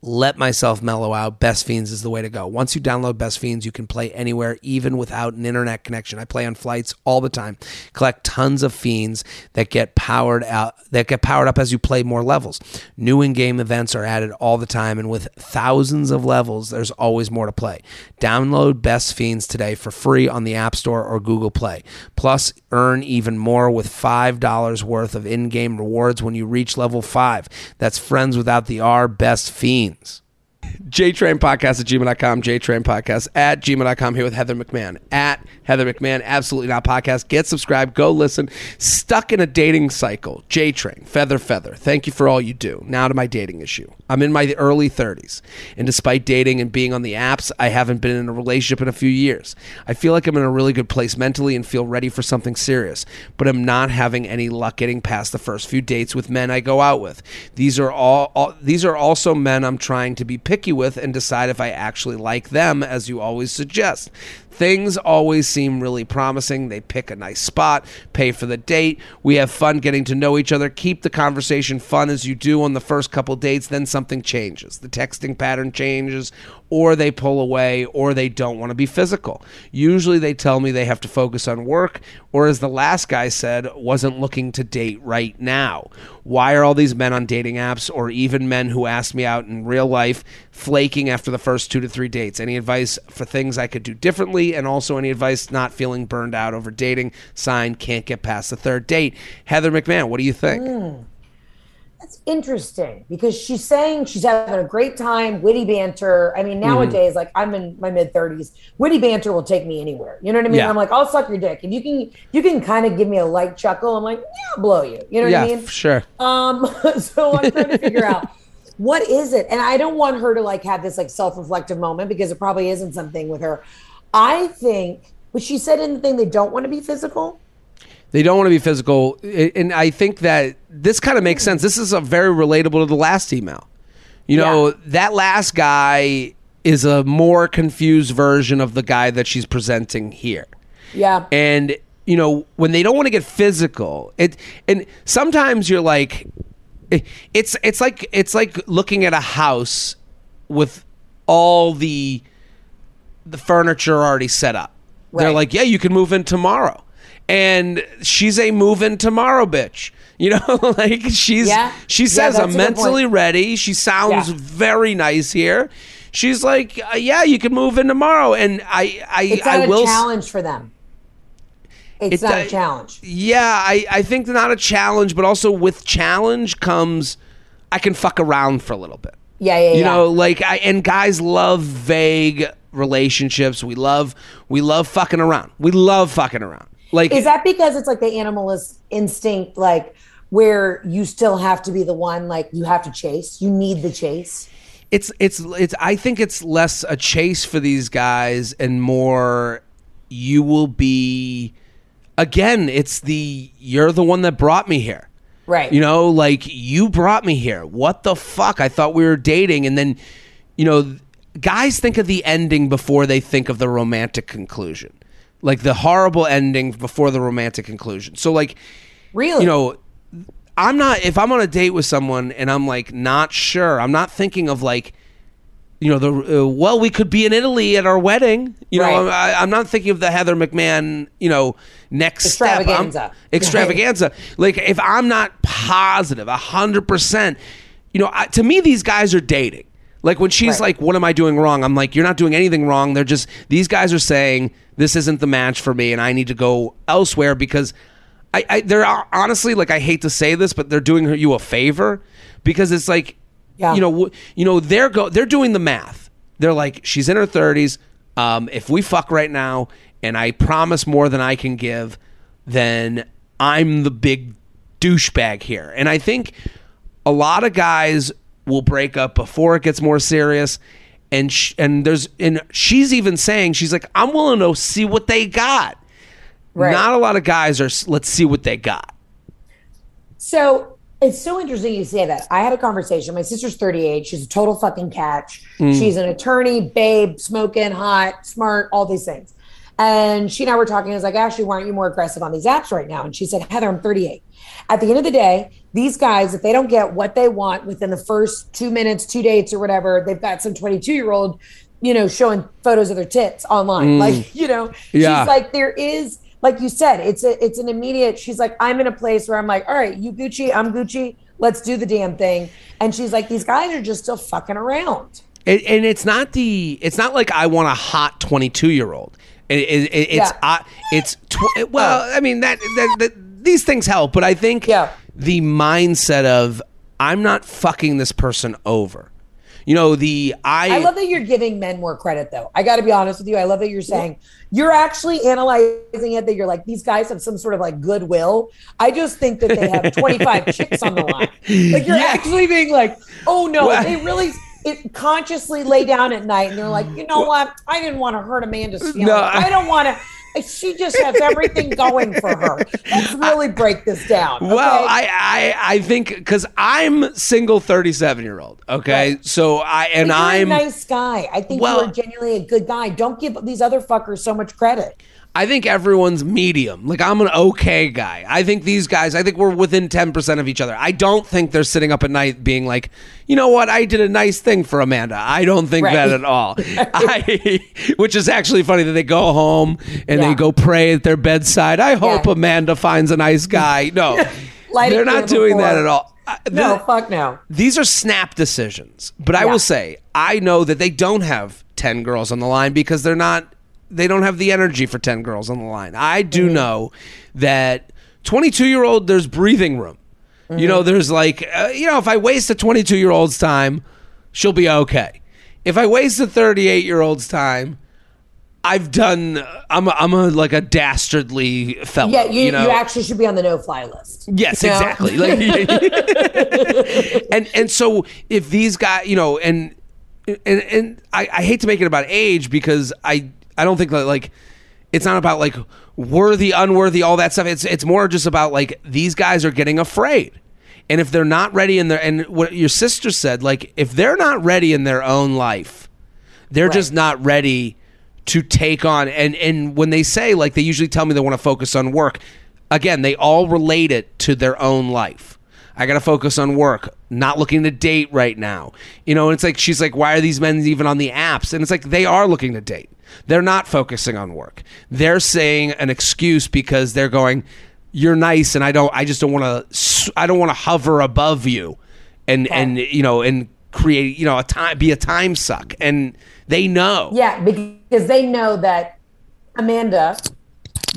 let myself mellow out. Best Fiends is the way to go. Once you download Best Fiends, you can play anywhere, even without an internet connection. I play on flights all the time. Collect tons of fiends that get powered out that get powered up as you play more levels. New in-game events are added all the time, and with thousands of levels, there's always more to play. Download Best Fiends today for free on the App Store or Google Play. Plus, earn even more with five dollars worth of in-game rewards when you reach level five. That's friends without the R. Best Fiends. JTrain Podcast at gmail.com, JTrain Podcast at gmail.com here with Heather McMahan. At Heather McMahan, absolutely not podcast. Get subscribed, go listen. Stuck in a dating cycle, JTrain, Feather Feather. Thank you for all you do. Now to my dating issue. I'm in my early 30s, and despite dating and being on the apps, I haven't been in a relationship in a few years. I feel like I'm in a really good place mentally and feel ready for something serious, but I'm not having any luck getting past the first few dates with men I go out with. These are all, all these are also men I'm trying to be picky with and decide if I actually like them, as you always suggest. Things always seem really promising. They pick a nice spot, pay for the date. We have fun getting to know each other. Keep the conversation fun as you do on the first couple dates. Then something changes. The texting pattern changes, or they pull away, or they don't want to be physical. Usually they tell me they have to focus on work, or as the last guy said, wasn't looking to date right now. Why are all these men on dating apps, or even men who ask me out in real life, flaking after the first two to three dates? Any advice for things I could do differently? And also any advice not feeling burned out over dating? Sign, can't get past the third date. Heather McMahan, what do you think? That's interesting because she's saying she's having a great time, witty banter. I mean, nowadays, like I'm in my mid 30s, witty banter will take me anywhere. You know what I mean? Yeah. I'm like, I'll suck your dick. If you can, you can kind of give me a light chuckle. I'm like, yeah, I'll blow you. You know what yeah, I mean? sure. Um, so I'm trying to figure out what is it, and I don't want her to like have this like self-reflective moment because it probably isn't something with her. I think, but she said in the thing they don't want to be physical. They don't want to be physical, and I think that this kind of makes hmm. sense. This is a very relatable to the last email. You know, Yeah. that last guy is a more confused version of the guy that she's presenting here. Yeah, And you know, when they don't want to get physical, it and sometimes you're like it's it's like it's like looking at a house with all the the furniture already set up. They're like, "Yeah, you can move in tomorrow." And she's a move in tomorrow bitch. You know, like she's Yeah. she says that's I'm mentally ready. She sounds Yeah. very nice here. She's like, uh, "Yeah, you can move in tomorrow." And I I it's I not will a challenge for them. It's It not do- a challenge. Yeah, I, I think not a challenge, but also with challenge comes I can fuck around for a little bit. Yeah, yeah, You yeah. know, like I and guys love vague relationships. We love we love fucking around. We love fucking around. Like Is that because it's like the animalist instinct, like where you still have to be the one, like you have to chase, you need the chase? it's it's it's I think it's less a chase for these guys and more you will be again, it's the you're the one that brought me here. Right. You know, like you brought me here. What the fuck? I thought we were dating and then you know, guys think of the ending before they think of the romantic conclusion. Like the horrible ending before the romantic conclusion. So like really? you know, I'm not if I'm on a date with someone and I'm like not sure. I'm not thinking of like you know the uh, well we could be in Italy at our wedding. You know, Right. I, I'm not thinking of the Heather McMahan. You know, next step. I'm- Extravaganza. extravaganza. Like if I'm not positive, a hundred percent. You know, I, to me these guys are dating. Like when she's Right. like, "What am I doing wrong?" I'm like, "You're not doing anything wrong." They're just these guys are saying this isn't the match for me, and I need to go elsewhere because I, I they're honestly like I hate to say this, but they're doing her you a favor because it's like, Yeah. you know, you know they're go they're doing the math. They're like, she's in her 30s. Um, if we fuck right now, and I promise more than I can give, then I'm the big douchebag here. And I think a lot of guys will break up before it gets more serious. and sh- and there's and she's even saying she's like I'm willing to see what they got. Right. Not a lot of guys are. Let's see what they got. So it's so interesting you say that. I had a conversation. My sister's 38. She's a total fucking catch. Mm. She's an attorney, babe, smoking, hot, smart, all these things. And she and I were talking. I was like, Ashley, why aren't you more aggressive on these apps right now? And she said, Heather, I'm 38. At the end of the day, these guys, if they don't get what they want within the first two minutes, two dates, or whatever, they've got some 22 year old, you know, showing photos of their tits online. Like, you know, Yeah. she's like, there is like you said, it's a it's an immediate. She's like, I'm in a place where I'm like, all right, you Gucci, I'm Gucci. Let's do the damn thing. And she's like, these guys are just still fucking around. It, and it's not the. It's not like I want a hot 22 year old. It, it, it- it's Yeah. uh, it's tw- well. I mean that, that, that these things help, but I think Yeah. the mindset of I'm not fucking this person over. You know the I. I love that you're giving men more credit, though. I got to be honest with you. I love that you're saying you're actually analyzing it. That you're like these guys have some sort of like goodwill. I just think that they have 25 chicks on the line. Like you're Yeah. actually being like, oh no, Well- they really it consciously lay down at night and they're like, you know what? I didn't want to hurt Amanda's feelings. No, I I- don't want to. She just has everything going for her. Let's really break this down. Well, okay? I, I I think because I'm single, 37 year old. Okay, Right. so I and I'm a nice guy. I think Well- you're genuinely a good guy. Don't give these other fuckers so much credit. I think everyone's medium. Like I'm an okay guy. I think these guys, I think we're within 10% of each other. I don't think they're sitting up at night being like, "You know what? I did a nice thing for Amanda." I don't think Right. that at all. I which is actually funny that they go home and Yeah. they go pray at their bedside. I hope Yeah. Amanda finds a nice guy. No. They're not doing for that at all. Uh, No, fuck no. these are snap decisions. But I Yeah. will say, I know that they don't have 10 girls on the line because they're not they don't have the energy for 10 girls on the line. I do Mm-hmm. know that 22-year-old there's breathing room. You know, Mm-hmm. there's like uh, you know, if I waste a 22-year-old's time, she'll be okay. If I waste a 38-year-old's time, I've done I'm a, I'm a like a dastardly fellow, Yeah, you, you, know. actually should be on the no fly list. Yes, You know? exactly. Like, and and so if these guys, you know, and and and I, I hate to make it about age because I I don't think that like it's not about like worthy, unworthy, all that stuff. It's it's more just about like these guys are getting afraid. And if they're not ready in their and what your sister said, like if they're not ready in their own life, they're Right. just not ready to take on and and when they say like they usually tell me they want to focus on work again they all relate it to their own life i gotta focus on work. Not looking to date right now. You know and it's like she's like why are these men even on the apps? And it's like they are looking to date. They're not focusing on work. They're saying an excuse because they're going you're nice and i don't i just don't want to i don't want to hover above you and and you know and create you know a time be a time suck. And they know. Yeah, because they know that Amanda,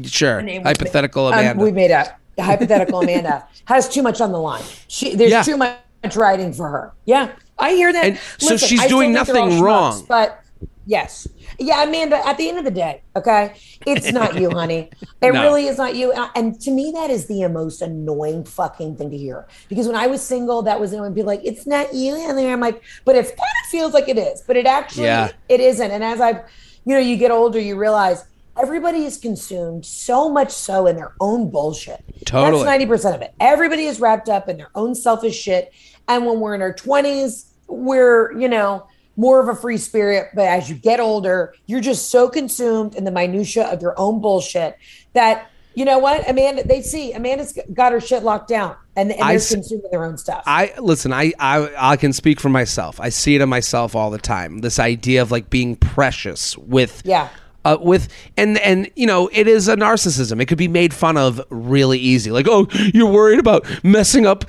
sure. Hypothetical um, amanda. we made up hypothetical Amanda has too much on the line. She there's Yeah. too much riding for her. Yeah, I hear that. And so she's I doing nothing schmucks, wrong. but yes, yeah, Amanda. At the end of the day, okay, it's not you, honey. It No. really is not you. And, and to me, that is the most annoying fucking thing to hear. Because when I was single, that was when be like, "It's not you," and I'm like, "But it kind of feels like it is, but it actually Yeah. it isn't." And as I've, you know, you get older, you realize. Everybody is consumed so much so in their own bullshit. Totally. That's 90% of it. Everybody is wrapped up in their own selfish shit. And when we're in our 20s, we're, you know, more of a free spirit. But as you get older, you're just so consumed in the minutia of your own bullshit that, you know what, Amanda, they see Amanda's got her shit locked down and, and I they're s- consuming their own stuff. I listen. I, I I can speak for myself. I see it in myself all the time. This idea of like being precious with Yeah. Uh, with and and you know it is a narcissism. It could be made fun of really easy. Like oh, you're worried about messing up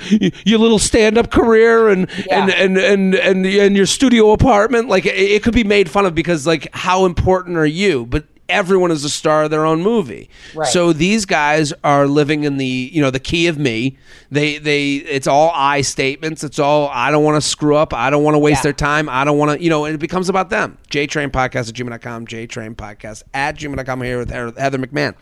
your little stand-up career and Yeah. and, and and and and your studio apartment. Like it, it could be made fun of because like how important are you? But everyone is a star of their own movie. Right. So these guys are living in the you know the key of me. They they it's all I statements. It's all I don't want to screw up. I don't want to waste Yeah. their time. I don't want to you know. And it becomes about them. JTrain Podcast at gmail.com. JTrain Podcast at gmail.com. Here with Heather McMahan.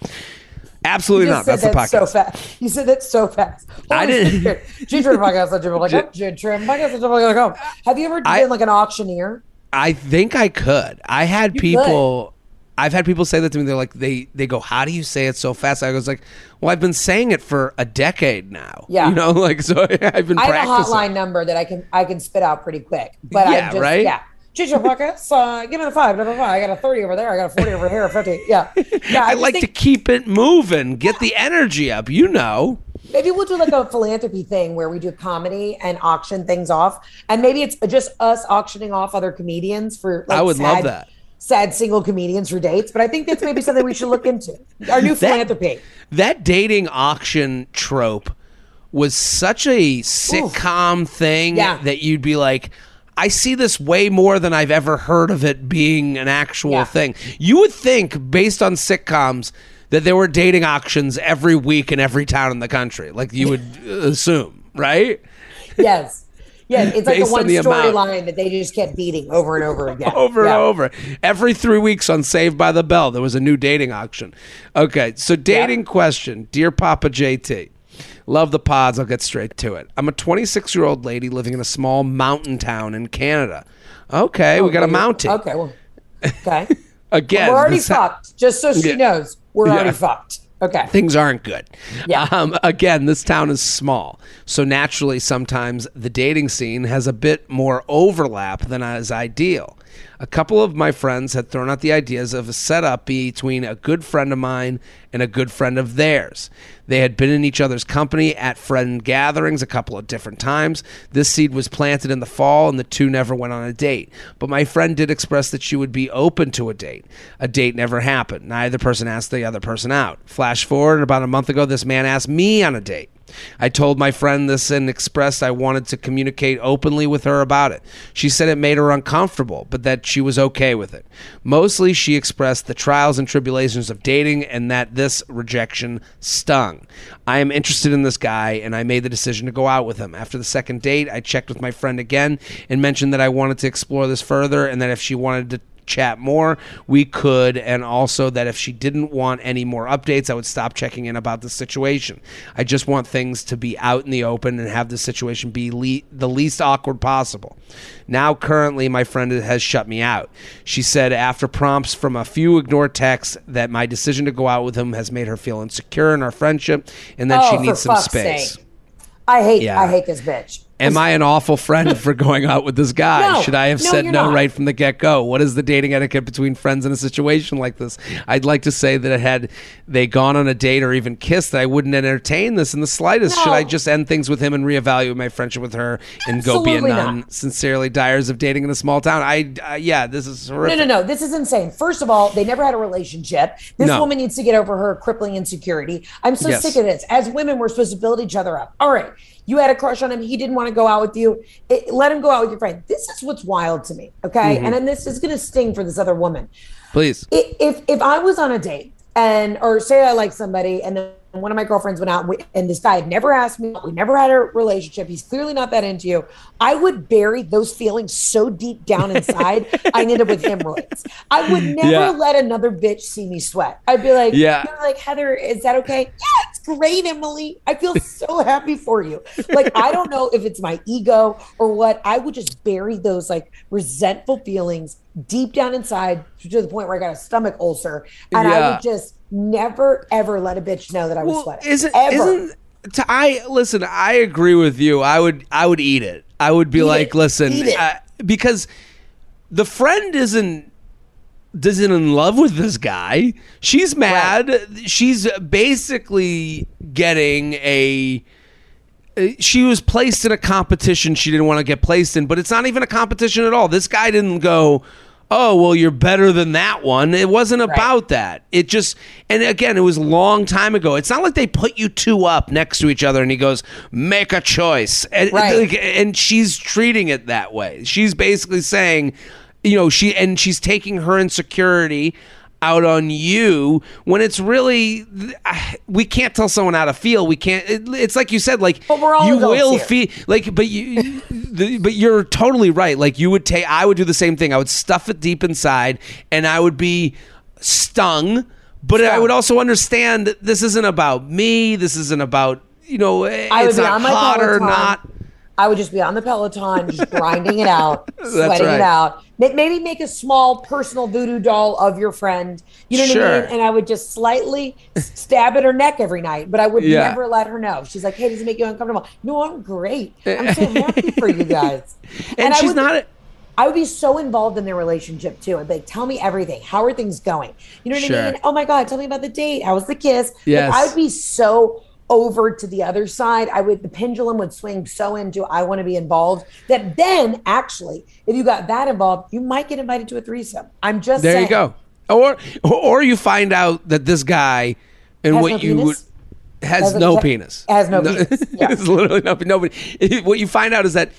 Absolutely not. That's said the that so podcast. fast. You said that so fast. I didn't- JTrain podcast at gmail.com. JTrain podcast at gmail.com. Have you ever I- been like an auctioneer? I think I could. I had people. I've had people say that to me. They're like, they they go, "How do you say it so fast?" I was like, "Well, I've been saying it for a decade now. Yeah. you know, like so I've been I have a practicing." hotline number that I can I can spit out pretty quick. But Yeah, I just right? yeah. Chicha uh, give me the five, blah, blah, blah. I got a 30 over there. I got a 40 over here, 50. Yeah. Yeah. I just like think to keep it moving, get the energy up. You know, maybe we'll do like a philanthropy thing where we do comedy and auction things off. And maybe it's just us auctioning off other comedians for like I would love that. Sad single comedians for dates. But I think that's maybe something we should look into. Our new philanthropy. that dating auction trope was such a sitcom thing Yeah. that you'd be like I see this way more than I've ever heard of it being an actual Yeah. thing. You would think based on sitcoms that there were dating auctions every week in every town in the country. Like you would assume, right? Yes. Yeah, it's like the one storyline that they just kept beating over and over again. over Yeah. and over. Every three weeks on Saved by the Bell, there was a new dating auction. Okay, so dating question, dear Papa JT. Love the pods. I'll get straight to it. I'm a 26 year old lady living in a small mountain town in Canada. Okay, we oh, got a mountain. Okay, well, okay. Again, we're already fucked. Just so she Yeah. knows, we're Yeah. already fucked. Okay. things aren't good. Yeah. Um, again, this town is small, so naturally, sometimes the dating scene has a bit more overlap than is ideal. A couple of my friends had thrown out the ideas of a setup between a good friend of mine and a good friend of theirs. They had been in each other's company at friend gatherings a couple of different times. This seed was planted in the fall, and the two never went on a date. But my friend did express that she would be open to a date. A date never happened. Neither person asked the other person out. Flash forward, about a month ago, this man asked me on a date. I told my friend this and expressed I wanted to communicate openly with her about it. She said it made her uncomfortable, but that she was okay with it. Mostly, she expressed the trials and tribulations of dating and that this rejection stung. I am interested in this guy, and I made the decision to go out with him. After the second date, I checked with my friend again and mentioned that I wanted to explore this further and that if she wanted to chat more, we could, and also that if she didn't want any more updates, I would stop checking in about the situation. I just want things to be out in the open and have the situation be le- the least awkward possible. Now, currently, my friend has shut me out. She said after prompts from a few ignored texts that my decision to go out with him has made her feel insecure in our friendship and that she Oh, needs some space. sake. I hate Yeah. I hate this bitch. Am I an awful friend for going out with this guy? No. Should I have No, said no not. right from the get go? What is the dating etiquette between friends in a situation like this? I'd like to say that had they gone on a date or even kissed, that I wouldn't entertain this in the slightest. Should I just end things with him and reevaluate my friendship with her and go be a Absolutely nun? not. Sincerely, dyers of dating in a small town. I, uh, yeah, this is No, horrific. no, no. This is insane. First of all, they never had a relationship. This No. woman needs to get over her crippling insecurity. I'm so Yes. sick of this. As women, we're supposed to build each other up. All right. You had a crush on him. He didn't want to go out with you. It, let him go out with your friend. This is what's wild to me. Okay. Mm-hmm. And then this is going to sting for this other woman. Please. If, if I was on a date and, or say I like somebody and then one of my girlfriends went out and, we, and this guy had never asked me, we never had a relationship. He's clearly not that into you. I would bury those feelings so deep down inside, I ended up with hemorrhoids. I would never Yeah. let another bitch see me sweat. I'd be like, Yeah. like Heather, is that okay? Yeah, great, Emily. I feel so happy for you. Like, I don't know if it's my ego or what. I would just bury those like resentful feelings deep down inside to the point where I got a stomach ulcer, and I would just never ever let a bitch know that I was Well, sweating. isn't ever. isn't to, I listen? I agree with you. I would I would eat it. I would be Eat like, it. listen, uh, because the friend isn't isn't in love with this guy. She's mad. She's basically getting a. She was placed in a competition she didn't want to get placed in, but it's not even a competition at all. This guy didn't go, "Oh, well, you're better than that one." It wasn't about that. It just, and again, it was a long time ago. It's not like they put you two up next to each other and he goes, "Make a choice," and, Right. and she's treating it that way. She's basically saying, you know, she and she's taking her insecurity out on you when it's really we can't tell someone how to feel. We can't it, it's like you said like But we're all you will feel like but you the, but you're totally right. Like you would take i would do the same thing. I would stuff it deep inside and i would be stung but i would also understand that this isn't about me. This isn't about you know I would it's be not on my hot or not I would just be on the Peloton, just grinding it out, sweating right. it out. Maybe make a small personal voodoo doll of your friend. You know what I mean? And I would just slightly stab at her neck every night, but I would Yeah. never let her know. She's like, "Hey, does it make you uncomfortable?" No, I'm great. I'm so happy for you guys. And, I she's would- not. I would be so involved in their relationship too. I'd be like, tell me everything. How are things going? You know what Sure. I mean? Oh my God, tell me about the date. How was the kiss? Like, I would be so over to the other side. I would, the pendulum would swing so into, I want to be involved that then actually, if you got that involved, you might get invited to a threesome. I'm just There saying. you go. Or or you find out that this guy and Has what no you penis? would has, Has no penis. has no penis, yeah. it's literally no nobody. What you find out is that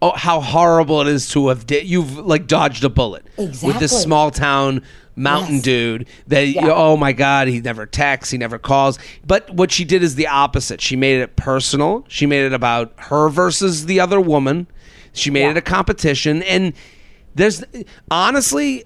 oh, how horrible it is to have di- you've like dodged a bullet with this small town mountain Yes. dude that Yeah. oh my god he never texts he never calls but what she did is the opposite she made it personal she made it about her versus the other woman she made Yeah. it a competition and there's honestly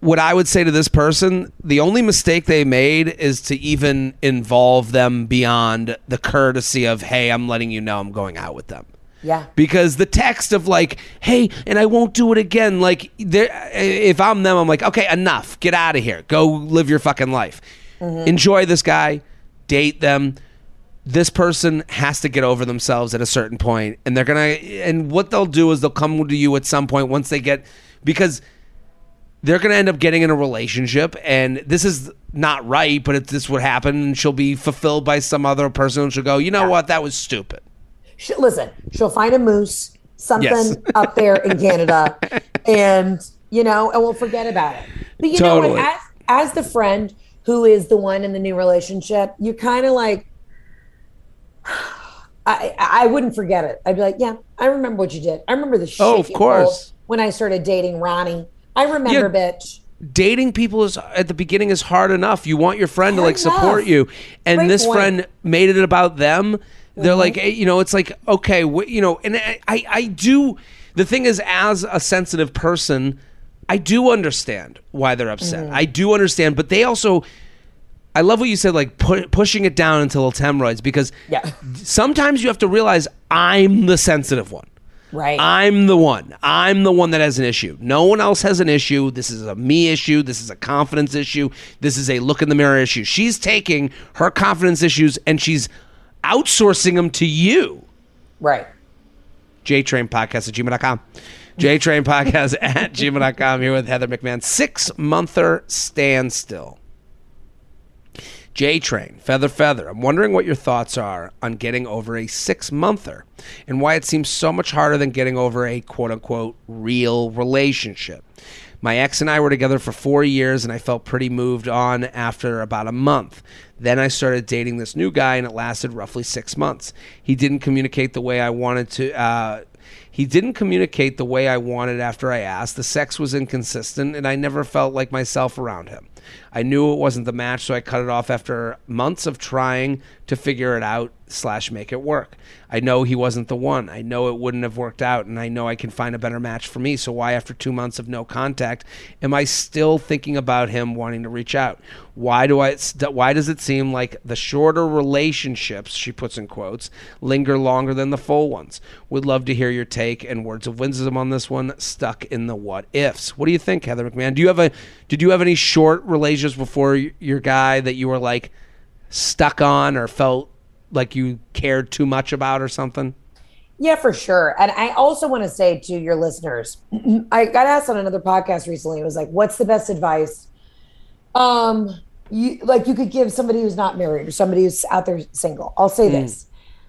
what I would say to this person, the only mistake they made is to even involve them beyond the courtesy of, hey, I'm letting you know I'm going out with them. Yeah. Because the text of like, hey, and I won't do it again, like, there, if I'm them, I'm like, okay, enough, get out of here, go live your fucking life, mm-hmm. enjoy this guy, date them. This person has to get over themselves at a certain point, and they're gonna. And what they'll do is they'll come to you at some point once they get, because they're going to end up getting in a relationship and this is not right but if this would happen and she'll be fulfilled by some other person and she'll go you know what that was stupid She, listen, she'll find a moose, something Yes. up there in Canada, and you know, and we'll forget about it. But you know what? As as the friend who is the one in the new relationship, you're kind of like. I, I wouldn't forget it. I'd be like, yeah, I remember what you did. I remember the oh, shit Oh, of course. when I started dating Ronnie. I remember, bitch. dating people is at the beginning is hard enough you want your friend to Hard like support you and Great this point. friend made it about them they're like eh, you know it's like okay wh- you know and I, I i do the thing is as a sensitive person i do understand why they're upset Mm-hmm. i do understand but they also I love what you said, like pu- pushing it down into little hemorrhoids, because Yeah. sometimes you have to realize I'm the sensitive one. Right. I'm the one. I'm the one that has an issue. No one else has an issue. This is a me issue. This is a confidence issue. This is a look in the mirror issue. She's taking her confidence issues and she's outsourcing them to you. right. JTrain Podcast at gmail.com. JTrain Podcast at gmail.com. Here with Heather McMahan. Six monther standstill. J Train, Feather Feather. I'm wondering what your thoughts are on getting over a six monther and why it seems so much harder than getting over a quote unquote real relationship. My ex and I were together for four years and I felt pretty moved on after about a month. Then I started dating this new guy and it lasted roughly six months. He didn't communicate the way I wanted to. Uh, he didn't communicate the way I wanted after I asked. The sex was inconsistent, and I never felt like myself around him. I knew it wasn't the match, so I cut it off after months of trying to figure it out slash make it work. I know he wasn't the one. I know it wouldn't have worked out, and I know I can find a better match for me. So why, after two months of no contact, am I still thinking about him wanting to reach out? Why do I? Why does it seem like the shorter relationships, she puts in quotes, linger longer than the full ones? Would love to hear your take and words of wisdom on this one. Stuck in the what ifs. What do you think, Heather McMahan? Do you have a? Did you have any short relationships before your guy that you were like stuck on or felt like you cared too much about or something? Yeah, for sure. And I also want to say to your listeners, I got asked on another podcast recently. It was like, "What's the best advice?" Um, you like you could give somebody who's not married or somebody who's out there single. I'll say mm. this: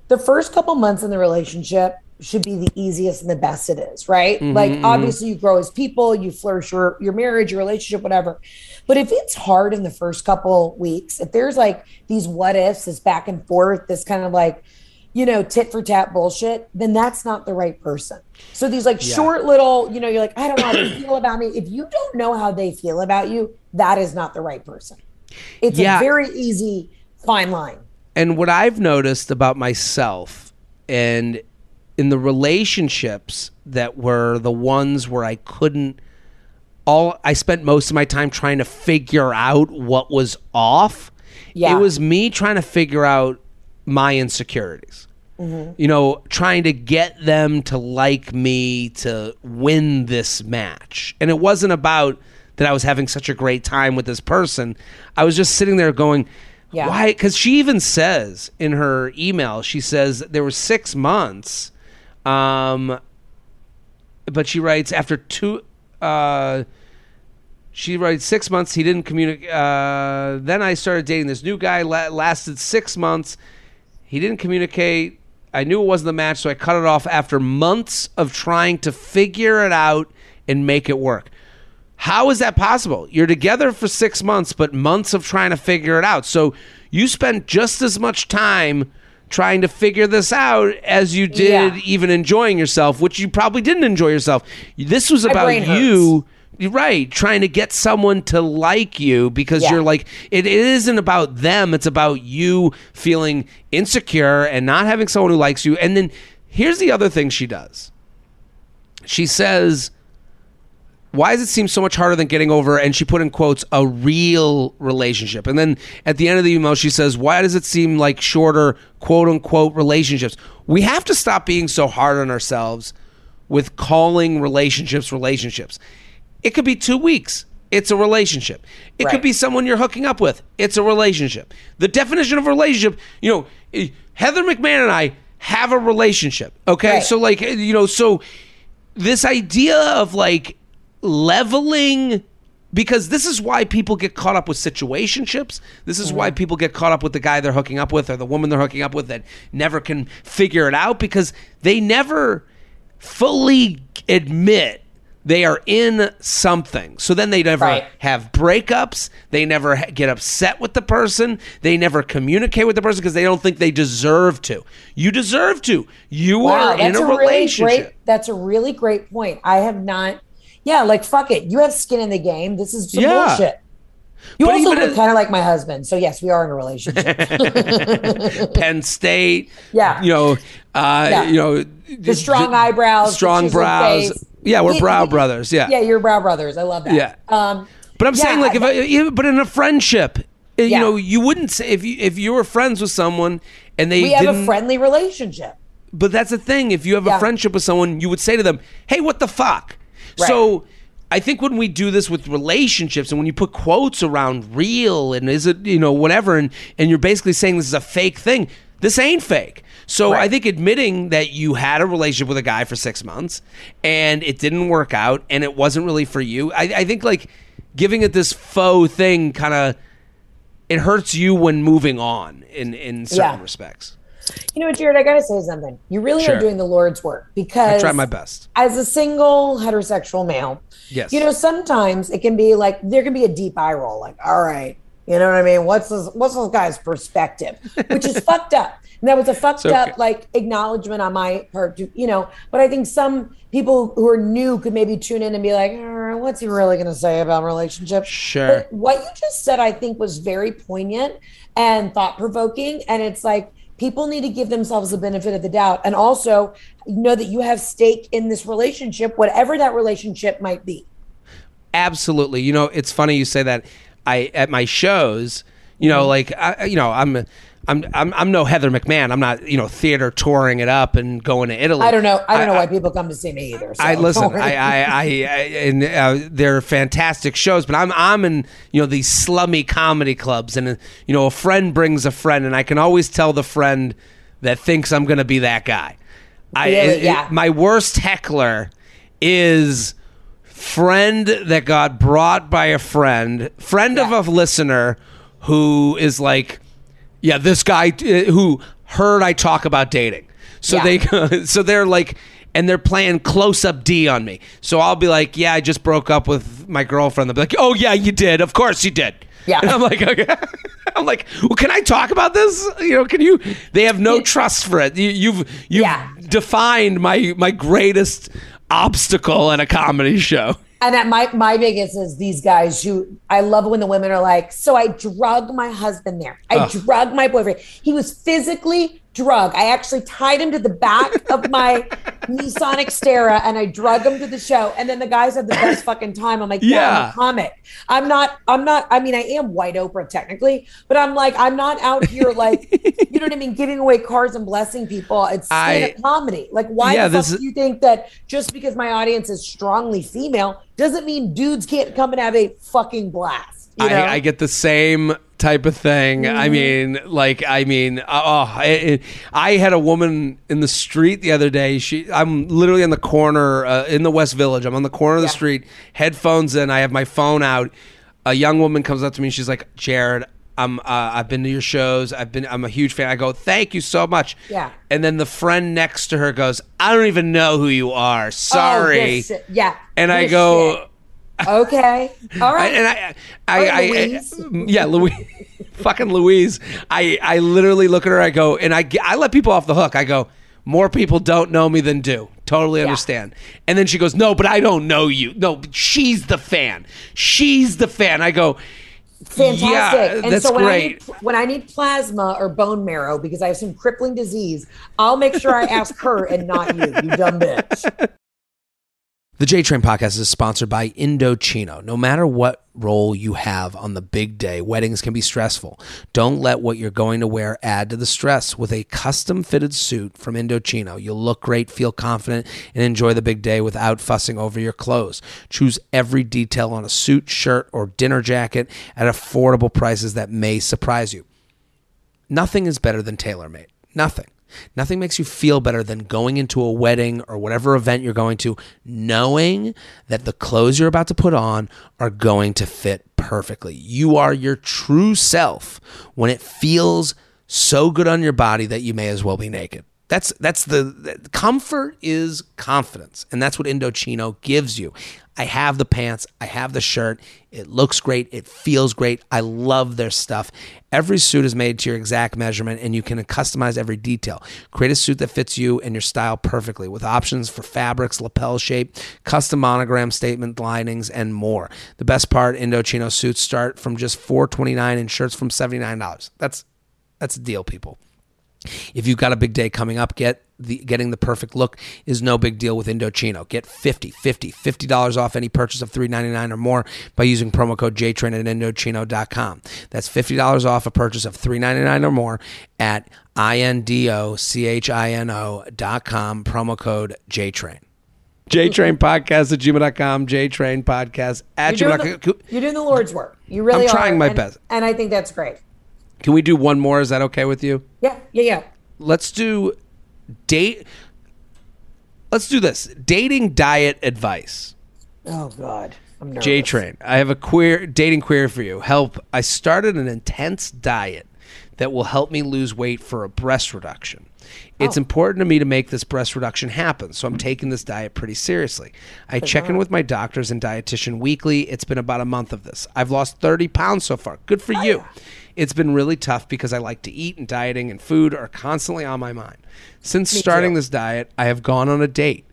the first couple months in the relationship should be the easiest and the best it is, right? Mm-hmm, like mm-hmm. obviously you grow as people, you flourish your your marriage, your relationship, whatever. But if it's hard in the first couple weeks, if there's like these what ifs, this back and forth, this kind of like you know, tit for tat bullshit, then that's not the right person. So these like short little, you know, you're like, I don't know how they feel about me. If you don't know how they feel about you, that is not the right person. It's Yeah. a very easy fine line. and what I've noticed about myself and in the relationships that were the ones where I couldn't all I spent most of my time trying to figure out what was off. Yeah. It was me trying to figure out my insecurities. you know, trying to get them to like me to win this match. And it wasn't about that I was having such a great time with this person. I was just sitting there going, Yeah. why? Because she even says in her email, she says there were six months. Um, but she writes after two. Uh, she writes six months. He didn't communicate. Uh, then I started dating this new guy. La- lasted six months. He didn't communicate. I knew it wasn't the match, so I cut it off after months of trying to figure it out and make it work. How is that possible? You're together for six months, but months of trying to figure it out. So you spent just as much time trying to figure this out as you did Yeah. even enjoying yourself, which you probably didn't enjoy yourself. This was about you. Right, trying to get someone to like you because Yeah. you're like it, it isn't about them, it's about you feeling insecure and not having someone who likes you. And then here's the other thing she does. She says, why does it seem so much harder than getting over and she put in quotes a real relationship? And then at the end of the email she says why does it seem like shorter quote unquote relationships? We have to stop being so hard on ourselves with calling relationships relationships. It could be two weeks. It's a relationship. It could be someone you're hooking up with. It's a relationship. The definition of a relationship you know eh, heather mcmahan and i have a relationship okay? Right. so like eh, you know so this idea of like leveling because this is why people get caught up with situationships. This is why mm. people get caught up with the guy they're hooking up with or the woman they're hooking up with that never can figure it out because they never fully admit they are in something. So then they never Right. have breakups. They never ha- get upset with the person. They never communicate with the person because they don't think they deserve to. You deserve to. You Wow, are in a, a, really relationship. great. That's a really great point. I have not. Yeah, like fuck it. You have skin in the game. This is some Yeah. bullshit. You But also look if- kind of like my husband. So yes, we are in a relationship. Penn State. Yeah. You know, uh, Yeah. you know, the strong eyebrows, strong brows. face. Yeah, we're Yeah, brow yeah, brothers. Yeah. yeah, you're brow brothers. I love that. Yeah. Um, But I'm Yeah, saying, like, if I, but in a friendship, eh, you know, you wouldn't say if you if you were friends with someone and they we have a friendly relationship. But that's the thing. If you have a friendship with someone, you would say to them, "Hey, what the fuck?" Right. So. I think when we do this with relationships and when you put quotes around real and is it you know whatever and and you're basically saying this is a fake thing this ain't fake so Right. I think admitting that you had a relationship with a guy for six months and it didn't work out and it wasn't really for you I, I think like giving it this faux thing kind of it hurts you when moving on in in certain Yeah. respects You know what, Jared? I gotta say something. You really Sure. are doing the Lord's work because I try my best as a single heterosexual male, Yes. you know, sometimes it can be like there can be a deep eye roll, like, all right, you know what I mean? What's this what's this guy's perspective? Which is fucked up. And that was a fucked okay. up like acknowledgement on my part, to, you know. But I think some people who are new could maybe tune in and be like, all right, what's he really gonna say about relationships? Sure. But what you just said, I think, was very poignant and thought provoking. And it's like people need to give themselves the benefit of the doubt and also know that you have stake in this relationship, whatever that relationship might be. Absolutely. You know, it's funny you say that. I at my shows, you Mm-hmm. know, like I, you know, I'm. I'm, I'm I'm no Heather McMahan. I'm not you know theater touring it up and going to Italy. I don't know. I don't know why people come to see me either. So I listen. I, I, I, I and uh, they're fantastic shows, but I'm I'm in you know these slummy comedy clubs, and uh, you know a friend brings a friend, and I can always tell the friend that thinks I'm going to be that guy. I Really? it- it- Yeah. my worst heckler is friend that got brought by a friend, friend Yeah. of a listener who is like, yeah, this guy uh, who heard I talk about dating. So Yeah. they so they're like and they're playing close up D on me. So I'll be like, "Yeah, I just broke up with my girlfriend." They'll be like, "Oh yeah, you did. Of course you did." Yeah. And I'm like, "Okay." I'm like, "Well, can I talk about this? You know, can you They have no trust for it. You, you've you've Yeah. defined my my greatest obstacle in a comedy show." And that my my biggest is these guys who I love when the women are like, so I drug my husband there. I drug my boyfriend. He was physically drug. I actually tied him to the back of my Nissan Xterra and I drug him to the show. And then the guys had the best fucking time. I'm like, yeah, I'm a comic. I'm not, I'm not, I mean, I am white Oprah technically, but I'm like, I'm not out here like, you know what I mean, giving away cars and blessing people. It's stand-up I- comedy. Like, why Yeah, the fuck do you think that just because my audience is strongly female doesn't mean dudes can't come and have a fucking blast? You know? I, I get the same type of thing. I Mm-hmm. mean, like, I mean, oh, I, I had a woman in the street the other day. She, I'm literally in the corner uh, in the West Village. I'm on the corner of the Yeah. street, headphones in. I have my phone out. A young woman comes up to me. and She's like, Jared. I'm, uh, I've been to your shows. I've been. I'm a huge fan. I go, thank you so much. Yeah. And then the friend next to her goes, I don't even know who you are. Oh, Sorry. this shit. yeah. and I go, shit. Okay. All right. I, and I, I, Or I, I- mm, yeah, Louise, fucking Louise. I, I literally look at her. I go, and I, I let people off the hook. I go, more people don't know me than do. Totally understand. And then she goes, no, but I don't know you. No, but she's the fan. She's the fan. I go, Fantastic. Yeah, and that's so when great. I need, when I need plasma or bone marrow because I have some crippling disease, I'll make sure I ask her and not you, you dumb bitch. The J Train podcast is sponsored by Indochino. No matter what role you have on the big day, weddings can be stressful. Don't let what you're going to wear add to the stress. With a custom fitted suit from Indochino, you'll look great, feel confident, and enjoy the big day without fussing over your clothes. Choose every detail on a suit, shirt, or dinner jacket at affordable prices that may surprise you. Nothing is better than tailor made. Nothing. Nothing makes you feel better than going into a wedding or whatever event you're going to, knowing that the clothes you're about to put on are going to fit perfectly. You are your true self when it feels so good on your body that you may as well be naked. That's that's the, comfort is confidence, and that's what Indochino gives you. I have the pants, I have the shirt. It looks great, it feels great. I love their stuff. Every suit is made to your exact measurement, and you can customize every detail. Create a suit that fits you and your style perfectly, with options for fabrics, lapel shape, custom monogram statement linings, and more. The best part: Indochino suits start from just four twenty nine, and shirts from seventy nine dollars. That's that's a deal, people. If you've got a big day coming up, get the getting the perfect look is no big deal with Indochino. Get 50, 50, $50 off any purchase of $3.99 or more by using promo code JTrain at Indochino.com. That's $50 off a purchase of $3.99 or more at I-N-D-O-C-H-I-N-O dot com, promo code JTrain. JTrain podcast at gmail.com, JTrain podcast at You're doing, the, you're doing the Lord's work. You really are. I'm trying are, my and- best. And I think that's great. Can we do one more? Is that okay with you? Yeah, yeah, yeah. let's do date let's do this dating diet advice Oh God, I'm nervous. j train i have a queer dating queer for you help i started an intense diet that will help me lose weight for a breast reduction it's important to me to make this breast reduction happen so i'm taking this diet pretty seriously. I check in with my doctors and dietitian weekly. It's been about a month of this. I've lost 30 pounds so far. Good for you. it's been really tough because I like to eat and dieting and food are constantly on my mind. Since starting this diet, I have gone on a date.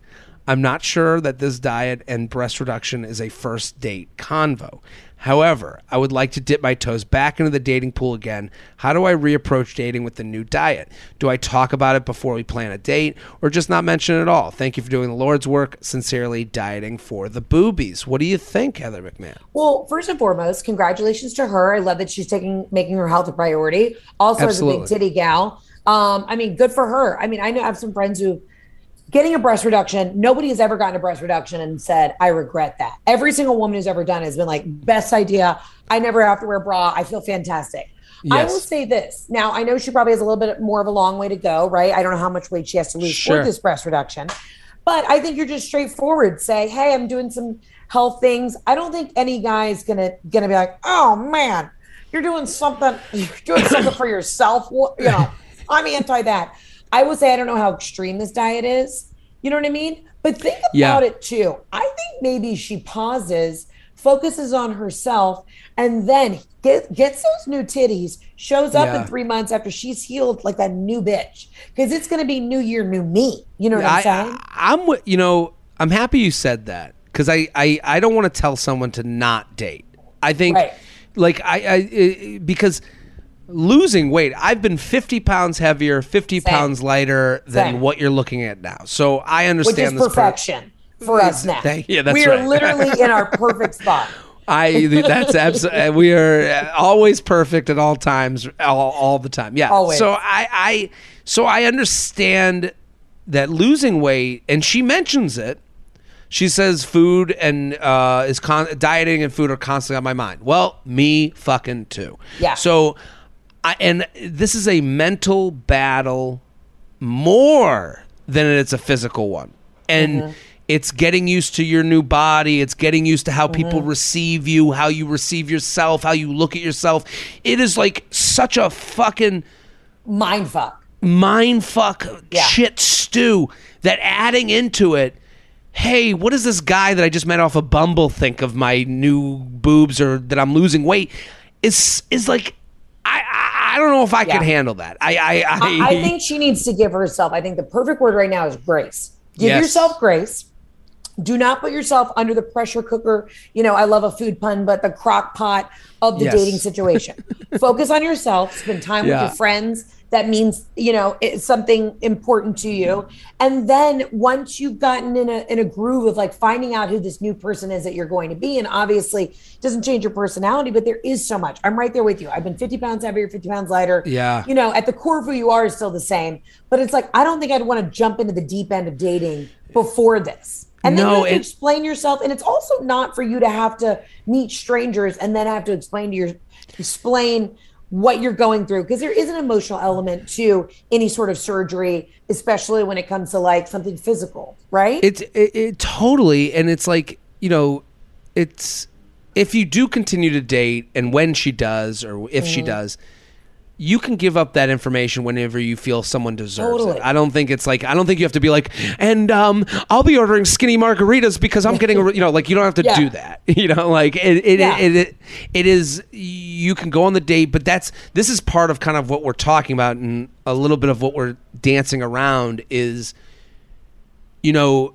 I'm not sure that this diet and breast reduction is a first date convo. However, I would like to dip my toes back into the dating pool again. How do I reapproach dating with the new diet? Do I talk about it before we plan a date or just not mention it at all? Thank you for doing the Lord's work. Sincerely, dieting for the boobies. What do you think, Heather McMahan? Well, first and foremost, congratulations to her. I love that she's taking making her health a priority. Also, Absolutely. as a big titty gal, um, I mean, good for her. I mean, I know I have some friends who getting a breast reduction. Nobody has ever gotten a breast reduction and said, "I regret that." Every single woman who's ever done it has been like, "Best idea. I never have to wear a bra. I feel fantastic." I will say this. Now, I know she probably has a little bit more of a long way to go, right? I don't know how much weight she has to lose Sure. for this breast reduction. But I think you're just straightforward. Say, hey, I'm doing some health things. I don't think any guy's gonna gonna be like, oh man, you're doing something, you're doing something for yourself. You know, I'm anti that. I will say I don't know how extreme this diet is. You know what I mean? But think about Yeah. it too. I think maybe she pauses, focuses on herself, and then get, gets those new titties, shows up Yeah. in three months after she's healed like that new bitch. Because it's going to be new year, new me. You know what I'm saying? I, am you know, I'm happy you said that because I, I, I don't want to tell someone to not date. I think, Right. like, I, I, I- because losing weight. I've been 50 pounds heavier, 50 Same. pounds lighter than Same. what you're looking at now. So I which understand is this. per- perfection for us now. Thank- yeah, that's we are right. literally in our perfect spot. I that's absolutely we are always perfect at all times, all, all the time. Yeah. Always. So I, I so I understand that losing weight, and she mentions it. She says food and uh, is con- dieting and food are constantly on my mind. Well, me fucking too. Yeah. So, I and this is a mental battle more than it's a physical one. And Mm-hmm. it's getting used to your new body. It's getting used to how Mm-hmm. people receive you, how you receive yourself, how you look at yourself. It is like such a fucking Mind fuck. mind fuck Yeah. shit stew that adding into it hey what does this guy that i just met off a bumble think of my new boobs or that i'm losing weight is is like i i, I don't know if i Yeah. can handle that i i i, I, I think she needs to give herself. I think the perfect word right now is grace. Give Yes. yourself grace. Do not put yourself under the pressure cooker. You know, I love a food pun, but the crock pot of the Yes. dating situation. Focus on yourself. Spend time Yeah. with your friends. That means you know it's something important to you. And then once you've gotten in a in a groove of like finding out who this new person is that you're going to be, and obviously it doesn't change your personality, but there is so much. I'm right there with you. I've been 50 pounds heavier, 50 pounds lighter Yeah. you know, at the core of who you are is still the same. But it's like I don't think I'd want to jump into the deep end of dating before this. And then No, you have to and- explain yourself. And it's also not for you to have to meet strangers and then have to explain to your explain what you're going through because there is an emotional element to any sort of surgery, especially when it comes to like something physical, right? It's it, it totally, and it's like you know, it's if you do continue to date, and when she does, or if Mm-hmm. she does, you can give up that information whenever you feel someone deserves Totally. it. I don't think it's like I don't think you have to be like, and um, I'll be ordering skinny margaritas because I'm getting, a, you know, like you don't have to Yeah. do that. You know, like it it, Yeah. it it it is. You can go on the date, but that's this is part of kind of what we're talking about, and a little bit of what we're dancing around is you know,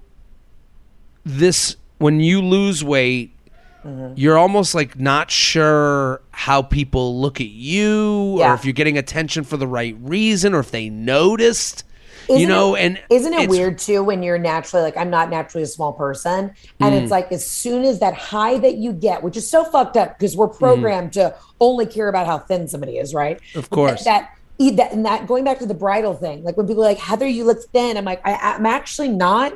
this when you lose weight, Mm-hmm. you're almost like not sure how people look at you Yeah. or if you're getting attention for the right reason or if they noticed. you Isn't know, it- and isn't it weird too when you're naturally like I'm not naturally a small person, and Mm. it's like as soon as that high that you get, which is so fucked up because Mm. we're programmed to only care about how thin somebody is, right? Of course. that. e- That, and that going back to the bridal thing, like when people are like Heather, you look thin. I'm like, I, I'm actually not,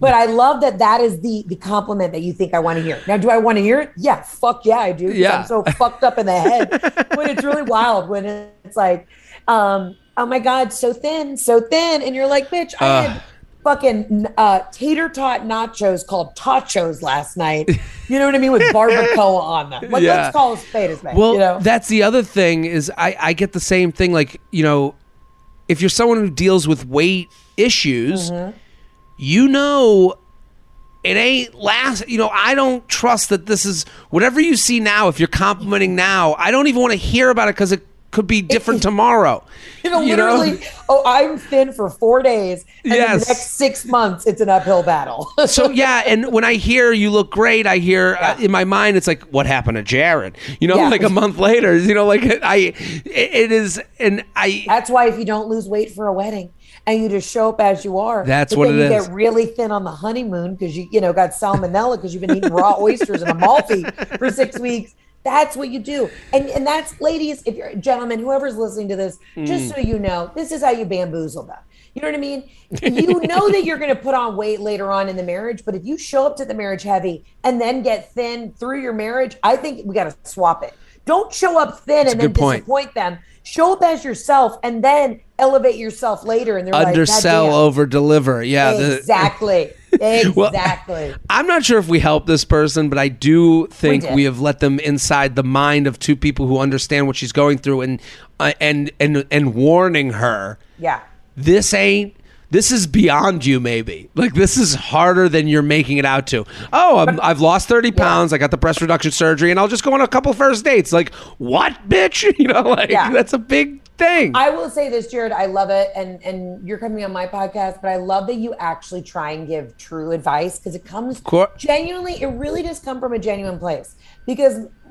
but I love that that is the the compliment that you think I want to hear. Now, do I want to hear it? Yeah, fuck yeah, I do. Yeah. I'm so fucked up in the head when it's really wild. When it's like, um, oh my god, so thin, so thin, and you're like, bitch, I Ugh. had fucking uh, tater tot nachos called tachos last night. You know what I mean with barbacoa on them. Like, Yeah. let's call a spade a spade. Well, you know? that's the other thing is I, I get the same thing. Like, you know, if you're someone who deals with weight issues, Mm-hmm. You know it ain't last you know i don't trust that this is whatever you see now if you're complimenting now i don't even want to hear about it because it could be different tomorrow You know, you know? literally, oh, I'm thin for four days, and Yes. the next six months, it's an uphill battle. so yeah and when i hear you look great i hear uh, in my mind it's like what happened to jared you know Yeah. like a month later you know like i it, it is and i That's why if you don't lose weight for a wedding and you just show up as you are, That's but what then it you is. get really thin on the honeymoon because you you know got salmonella because you've been eating raw oysters and Amalfi for six weeks. That's what you do, and and that's ladies. If you're gentlemen, whoever's listening to this, just Mm. so you know, this is how you bamboozle them. You know what I mean? You know that you're going to put on weight later on in the marriage, but if you show up to the marriage heavy and then get thin through your marriage, I think we got to swap it. Don't show up thin and then point. disappoint them. Show up as yourself and then elevate yourself later. And they're undersell like, over deliver yeah the- exactly, Well, exactly. I'm not sure if we helped this person, but I do think did. we, have let them inside the mind of two people who understand what she's going through and uh, and and and warning her yeah. this ain't this is beyond you maybe like this is harder than you're making it out to oh I'm, i've lost 30 pounds i got the breast reduction surgery and i'll just go on a couple first dates like what bitch you know like Yeah. that's a big thing I will say this, Jared. I love it, and and you're coming on my podcast, but I love that you actually try and give true advice because it comes genuinely. It really does come from a genuine place because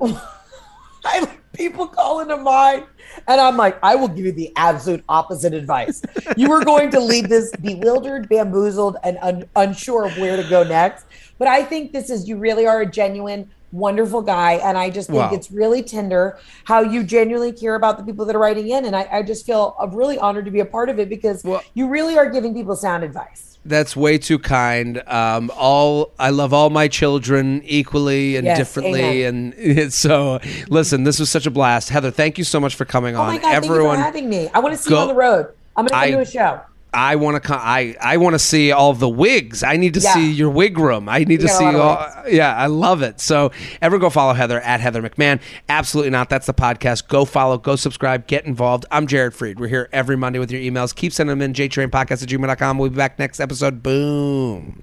I people call into mine. And I'm like, I will give you the absolute opposite advice. You are going to leave this bewildered, bamboozled, and un- unsure of where to go next. But I think this is, you really are a genuine, wonderful guy. And I just think Wow. it's really tender how you genuinely care about the people that are writing in. And I, I just feel uh, really honored to be a part of it because Well- you really are giving people sound advice. That's way too kind. Um, all I love all my children equally and Yes, differently, and so listen. This was such a blast, Heather. Thank you so much for coming on. Oh on. my God, thank you Everyone, for having me. I want to see go- you on the road. I'm going to come to a show. I want to come. I I want to see all the wigs. I need to Yeah. see your wig room. I need to see all. Yeah, I love it. So ever go follow Heather at Heather McMahan. Absolutely not. That's the podcast. Go follow. Go subscribe. Get involved. I'm Jared Freid. We're here every Monday with your emails. Keep sending them in. JTrainPodcast at gmail.com. We'll be back next episode. Boom.